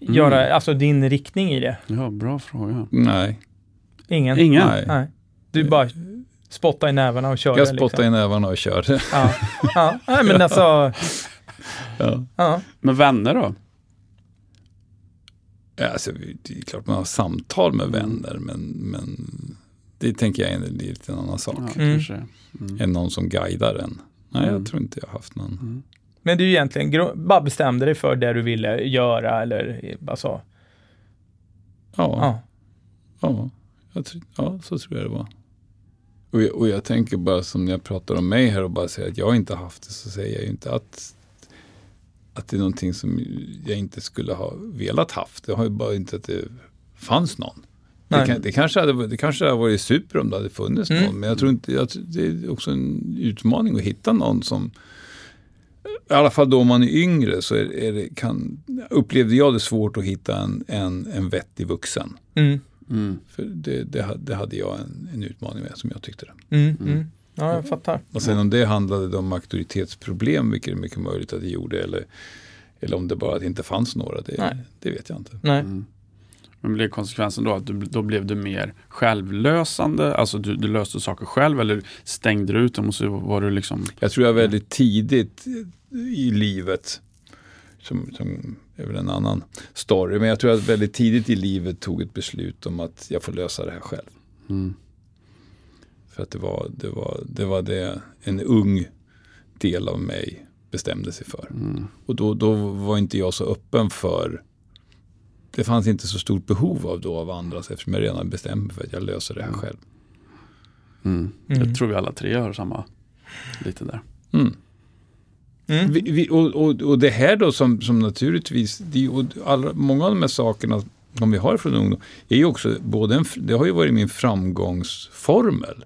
Mm. göra, alltså din riktning i det? ja, bra fråga. nej. Ingen? Ingen? Nej. Nej. Du bara spotta i nävarna och köra Jag spottar liksom. i nävarna och kör. Ja. ja. Nej, men alltså, ja. ja. Men vänner då? Ja, Alltså, det är klart man har samtal med vänner, men, men det tänker jag är en lite annan sak. Ja, Mm. kanske. Mm. än någon som guidar en. Nej, Mm. jag tror inte jag har haft någon. Mm. Men du egentligen bara bestämde dig för det du ville göra eller alltså, Ja, ja. ja, ja så tror jag det var. Och jag, och jag tänker bara som när jag pratar om mig här och bara säger att jag inte haft det så säger jag ju inte att, att det är någonting som jag inte skulle ha velat haft. Det har ju bara inte att det fanns någon. Det, Nej. kan, det, kanske hade, det kanske hade varit super om det hade funnits Mm. någon. Men jag tror inte, jag, det är också en utmaning att hitta någon som i alla fall då man är yngre så är, är det, kan, upplevde jag det svårt att hitta en, en, en vettig vuxen. Mm. Mm. För det, det, det hade jag en, en utmaning med som jag tyckte det. Mm. Mm. Ja, jag fattar. Och sen om det handlade om auktoritetsproblem, vilket är mycket möjligt att det gjorde, eller, eller om det bara att det inte fanns några, det, det vet jag inte. Nej. Men blev konsekvensen då att du, då blev du mer självlösande? Alltså du, du löste saker själv eller stängde du ut dem och så var du liksom... Jag tror jag väldigt tidigt i livet, som, som är väl en annan story, men jag tror att väldigt tidigt i livet tog ett beslut om att jag får lösa det här själv. Mm. För att det var det, var, det, var det en ung del av mig bestämde sig för. Mm. Och då, då var inte jag så öppen för det fanns inte så stort behov av då av andras eftersom jag redan bestämt mig för att jag löser det här själv. Mm. Mm. Jag tror vi alla tre har samma, lite där. Mm. Mm. Vi, vi, och, och, och det här då som, som naturligtvis, det, och alla, många av de här sakerna som vi har från ungdom är ju också både en, det har ju varit min framgångsformel.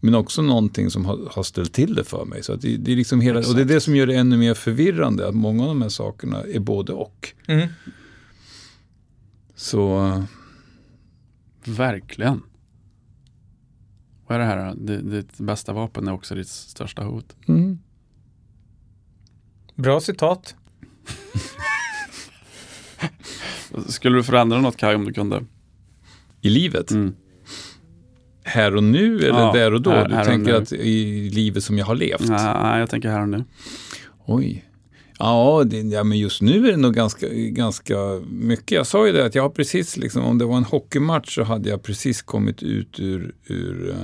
Men också någonting som har, har ställt till det för mig. Så att det, det är liksom hela, och det är det som gör det ännu mer förvirrande. Att många av de här sakerna är både och. Så Verkligen. Vad är det här? Det, ditt bästa vapen är också ditt största hot. mm. Bra citat. Skulle du förändra något Kaj om du kunde? i livet, Mm. här och nu eller Ja, där och då? här- du här tänker att i livet som jag har levt? Nej, jag tänker här och nu. Oj. Ja, det, ja, men just nu är det nog ganska, ganska mycket. Jag sa ju det att jag har precis, liksom, om det var en hockeymatch så hade jag precis kommit ut ur, ur eh,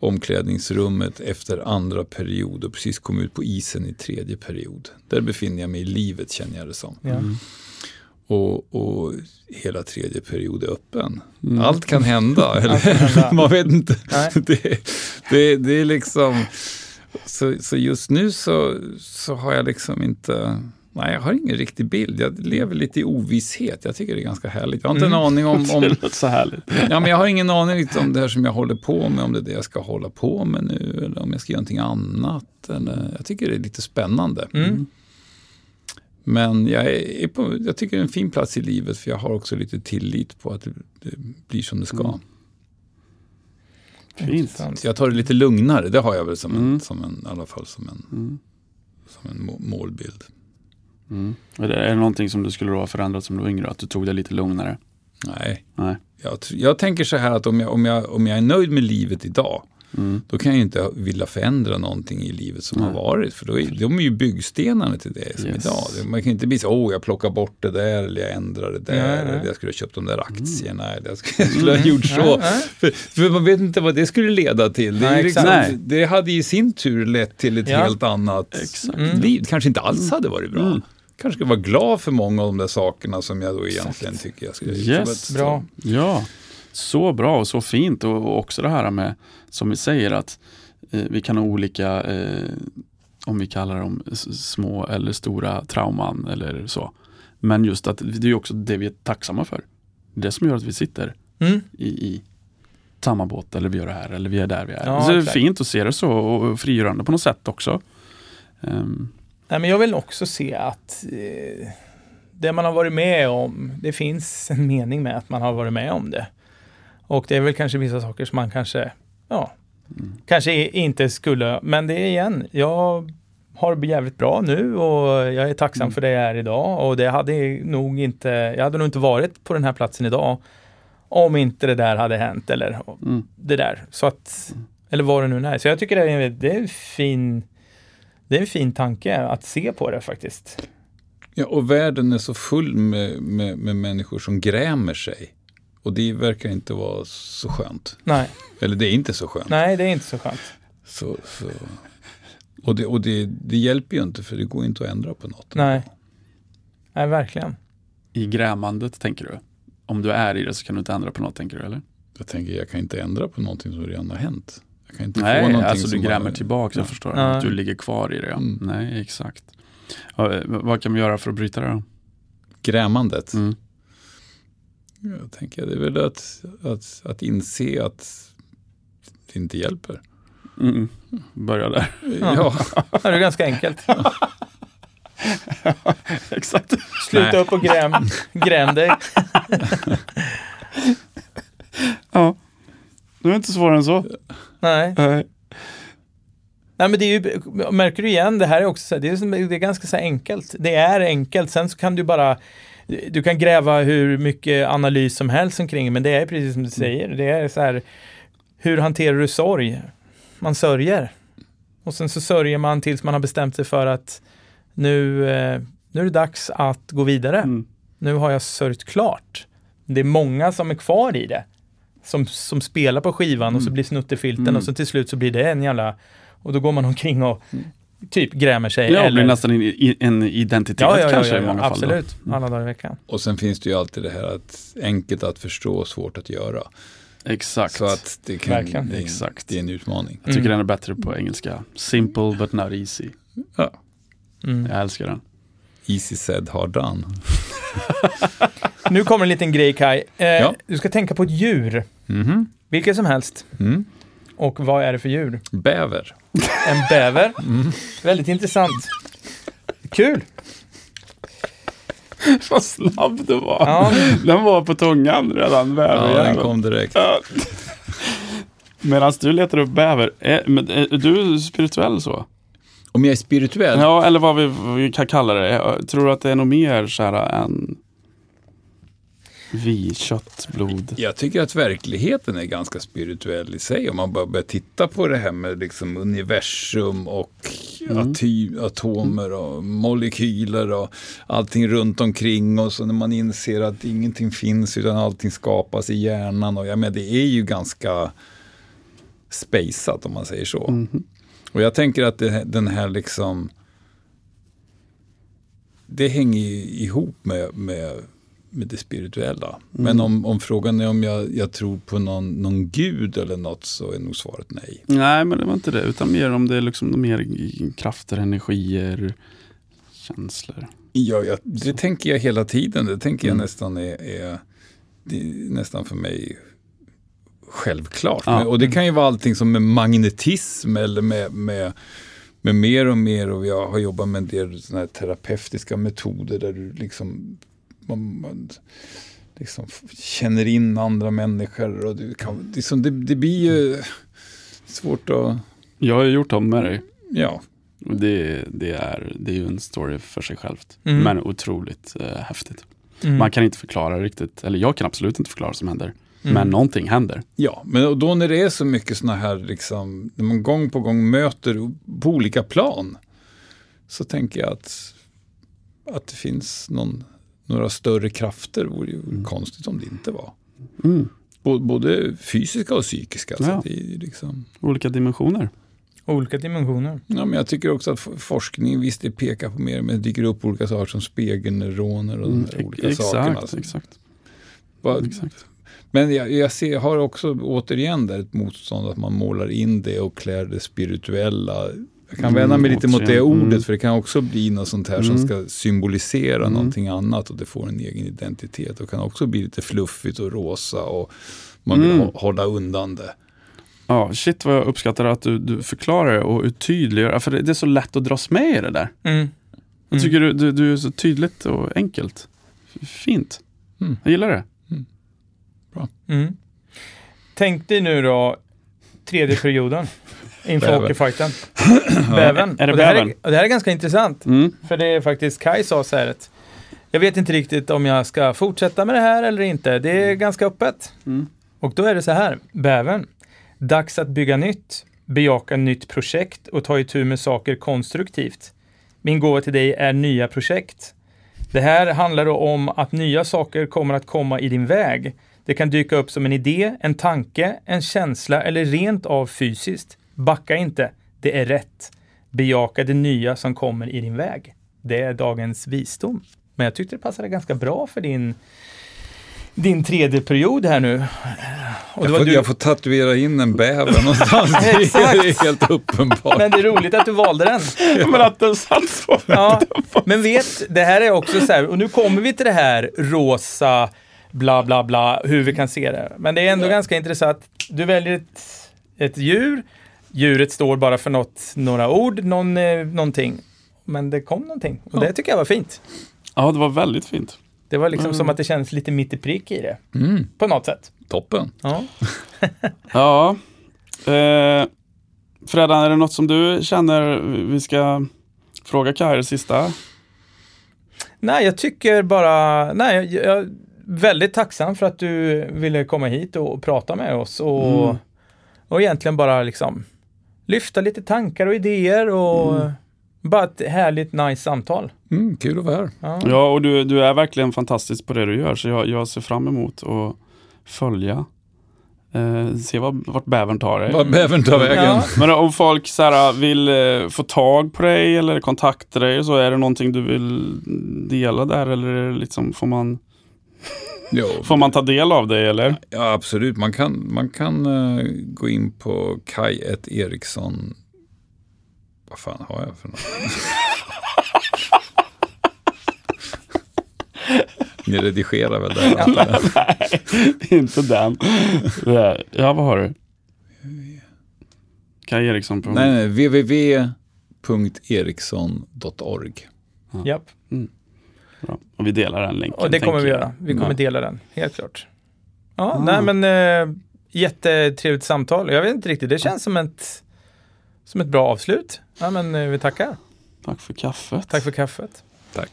omklädningsrummet efter andra period och precis kommit ut på isen i tredje period. Där befinner jag mig i livet känner jag det som. Mm. Och, och hela tredje period är öppen. Mm. Allt kan hända. Allt kan Eller? hända. Man vet inte. Det, det, det är liksom... Så, så just nu så, så har jag liksom inte... Nej, jag har ingen riktig bild. Jag lever lite i ovisshet. Jag tycker det är ganska härligt. Jag har inte en Mm. aning om... Det om låter så härligt. ja, men jag har ingen aning om det här som jag håller på med. Om det är det jag ska hålla på med nu. Eller om jag ska göra någonting annat. Eller, jag tycker det är lite spännande. Mm. Men jag, är på, jag tycker det är en fin plats i livet. För jag har också lite tillit på att det, det blir som det ska. Mm. Fint. Jag tar det lite lugnare. Det har jag väl som en, Mm. som en, i alla fall som en, Mm. som en må- målbild. Mm. Är, det, någonting som du skulle ha förändrat som du var yngre? Att du tog det lite lugnare? Nej, Nej. jag, jag tänker så här att om jag, om, jag, om jag är nöjd med livet idag, Mm. då kan jag ju inte vilja förändra någonting i livet som Nej. har varit. För då är, de är ju byggstenarna till det som Yes. idag. Man kan inte bli så, åh jag plockar bort det där, eller jag ändrar det där, nej. eller jag skulle ha köpt de där aktierna, eller jag skulle, jag skulle ha gjort så. För, för man vet inte vad det skulle leda till. Det, Nej, liksom, exakt. det hade i sin tur lett till ett Ja. helt annat Exakt. Mm. liv. Kanske inte alls hade varit bra. Mm. Kanske skulle vara glad för många av de där sakerna som jag då egentligen tycker jag skulle Yes. Så- Bra. Ja, så bra och så fint och också det här med, som vi säger att eh, vi kan ha olika, eh, om vi kallar dem små eller stora trauman eller så. Men just att det är också det vi är tacksamma för. Det som gör att vi sitter Mm. i, i samma båt eller vi gör det här eller vi är där vi är. Ja, så det är fint att se det så och frigörande på något sätt också. Ehm, Nej, men jag vill också se att eh, det man har varit med om, det finns en mening med att man har varit med om det. Och det är väl kanske vissa saker som man kanske, ja, Mm. kanske inte skulle, men det är igen, jag har det jävligt bra nu och jag är tacksam Mm. för det jag är idag och det hade nog inte, jag hade nog inte varit på den här platsen idag om inte det där hade hänt eller mm, det där. Så att, eller vad det nu är. Så jag tycker det är, det är en fin det är en fin tanke att se på det faktiskt. Ja, och världen är så full med, med, med människor som grämer sig. Och det verkar inte vara så skönt. Nej, Eller det är inte så skönt. nej det är inte så skönt. Så, så. Och, det, och det, det hjälper ju inte för det går inte att ändra på något. Nej. Nej, verkligen. I grämandet tänker du? Om du är i det så kan du inte ändra på något tänker du eller? Jag tänker jag kan inte ändra på någonting som redan har hänt. Jag kan inte få Nej, någonting alltså du som grämer har, tillbaka, jag Ja. förstår. Ja. Att du ligger kvar i det. Ja. Mm. Nej, exakt. Ja, eh, vad kan vi göra för att bryta det då? Grämandet. Mm. Jag tänker det är väl att, att, att inse att det inte hjälper. Mm. Börja där. Ja, Det är ganska enkelt. Exakt. Sluta Nej. upp och gräm, gräm dig. Ja. Det är inte svårare än så. Nej. Nej. Nej, men det är ju, märker du igen, det här är också så här, det är, det är ganska så här enkelt. Det är enkelt, sen så kan du bara du kan gräva hur mycket analys som helst omkring men det är precis som du säger. Det är så här, hur hanterar du sorg? Man sörjer. Och sen så sörjer man tills man har bestämt sig för att nu, eh, nu är det dags att gå vidare. Mm. Nu har jag sörjt klart. Det är många som är kvar i det. Som, som spelar på skivan och så blir snuttefilten Mm. och så till slut så blir det en jävla... Och då går man omkring och typ grämer sig. Ja, det blir eller, nästan en, en identitet ja, ja, ja, kanske ja, i många fall. då. absolut. Alla dagar i veckan. och sen finns det ju alltid det här att enkelt att förstå och svårt att göra. Exakt. Så att det, kan, Verkligen. det, är, Exakt. det är en utmaning. Jag tycker Mm. den är bättre på engelska. Simple but not easy. Ja. Mm. Jag älskar den. Easy said, hard done. Nu kommer en liten grej Kai. Eh, Ja. Du ska tänka på ett djur. Mhm. Vilket som helst. Mm. Och vad är det för djur? Bäver. En bäver. Väldigt intressant. Kul. Vad snabb du var. Ja. Den var på tungan redan, Ja, bäverjäveln. den kom direkt. Ja. Medan du letar upp bäver, är, men är du spirituell så? Om jag är spirituell? Ja, eller vad vi, vad vi kan kalla det. Jag Tror du att det är något mer så här än vi, kött, blod? Jag tycker att verkligheten är ganska spirituell i sig. Om man bara börjar titta på det här med liksom universum och aty, atomer och molekyler och allting runt omkring. Och när man inser att ingenting finns utan allting skapas i hjärnan. Och jag menar, det är ju ganska spejsat om man säger så. Och jag tänker att det, den här liksom det hänger ju ihop med, med, med det spirituella. Men om, om frågan är om jag, jag tror på någon, någon gud eller något så är nog svaret nej. Nej, men det var inte det. Utan mer om det är liksom mer krafter, energier, känslor. Ja, jag, det tänker jag hela tiden. Det tänker jag Mm. nästan är, är, är nästan för mig självklart. Ja. Men, och det kan ju vara allting som med magnetism eller med, med, med mer och mer. Och jag har jobbat med en del såna terapeutiska metoder där du liksom, man, man, liksom känner in andra människor. Och kan, det, är som, det, det blir ju svårt att, Jag har ju gjort dem med dig. ja. Och det, det, är, det är ju en story för sig självt. Mm. Men otroligt eh, häftigt. Mm. Man kan inte förklara riktigt, eller jag kan absolut inte förklara vad som händer. Mm. Men någonting händer. Ja, men då när det är så mycket sådana här, liksom, när man gång på gång möter på olika plan, så tänker jag att, att det finns någon, några större krafter. Det vore ju konstigt om det inte var. Mm. Både fysiska och psykiska. Ja. Så det är ju liksom, Olika dimensioner. Olika dimensioner. ja, men jag tycker också att forskning, visst det pekar på mer, men det dyker upp olika saker som spegelneuroner och de här olika Mm, exakt, sakerna. Så exakt. bara- exakt. Men jag, jag, ser, har också återigen där ett motstånd att man målar in det och klär det spirituella. Jag kan Mm, vända mig lite mot det återigen, ordet mm. för det kan också bli något sånt här som Mm. ska symbolisera Mm. någonting annat och det får en egen identitet. Och kan också bli lite fluffigt och rosa och man vill Mm. hå- hålla undan det. Ja, shit vad jag uppskattar att du, du förklarar det och tydliggör. För det, det är så lätt att dras med i det där. Mm. Jag tycker du, du, du är så tydligt och enkelt. Fint. Mm. Jag gillar det. Mm. Tänk dig nu då tredje perioden inför Bäver. hockeyfighten. Bäven. Är det och det, här bäven? är, och det här är ganska intressant. Mm. För det är faktiskt Kai sa så här att jag vet inte riktigt om jag ska fortsätta med det här eller inte. Det är ganska öppet. Mm. Och då är det så här, bäven. Dags att bygga nytt, bejaka nytt projekt och ta itu med saker konstruktivt. Min gåva till dig är nya projekt. Det här handlar då om att nya saker kommer att komma i din väg. Det kan dyka upp som en idé, en tanke, en känsla eller rent av fysiskt. Backa inte, det är rätt. Bejaka det nya som kommer i din väg. Det är dagens visdom. Men jag tyckte det passade ganska bra för din, din tredje period här nu. Och Jag får, du, jag får tatuera in en bäver någonstans. det är helt uppenbart. men det är roligt att du valde den. Men att den satt så. Ja, men vet, det här är också så här, och nu kommer vi till det här rosa, bla bla bla, hur vi kan se det. Men det är ändå ganska intressant. Du väljer ett, ett djur, djuret står bara för något, några ord, någon, eh, någonting. Men det kom någonting och det tycker jag var fint. Ja, det var väldigt fint. Det var liksom Mm. som att det kändes lite mitt i prick i det, Mm, på något sätt. toppen. Ja. Ja. Eh, Fredan, är det något som du känner vi ska fråga Kaj sista? Nej, jag tycker bara, nej, jag, jag är väldigt tacksam för att du ville komma hit och prata med oss och, Mm. och egentligen bara liksom lyfta lite tankar och idéer och Mm. bara ett härligt nice samtal. Mm, kul att vara här. Ja. Ja, och du, du är verkligen fantastisk på det du gör, så jag, jag ser fram emot att följa. Eh, se vad, vart bävern tar dig. Vad bävern tar vägen. Ja. Men om folk så här, vill eh, få tag på dig eller kontakta dig, så är det någonting du vill dela där eller liksom, får, man, Jo, får man ta del av dig eller? Ja, absolut. Man kan, man kan eh, gå in på Kai ett Eriksson. Vad fan har jag för något? Ni redigerar väl det? antar jag? Nej, inte den. Ja, vad har du? Kaj Eriksson. På, Nej, nej, www.eriksson.org. Japp. Bra. Och vi delar den länken. Och det kommer vi jag. göra. Vi kommer Ja. dela den, helt klart. Ja, Ah. nej men eh, jättetrevligt samtal. Jag vet inte riktigt, det känns som ett, som ett bra avslut. Ja, men eh, vi tackar. Tack för kaffet. Tack för kaffet. Tack.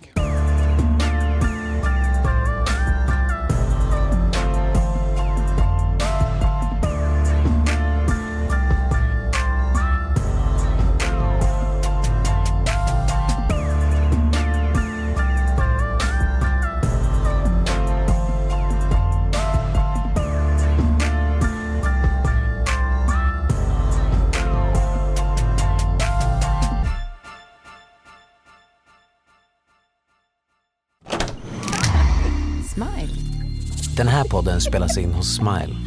Här podden spelas in hos Smile.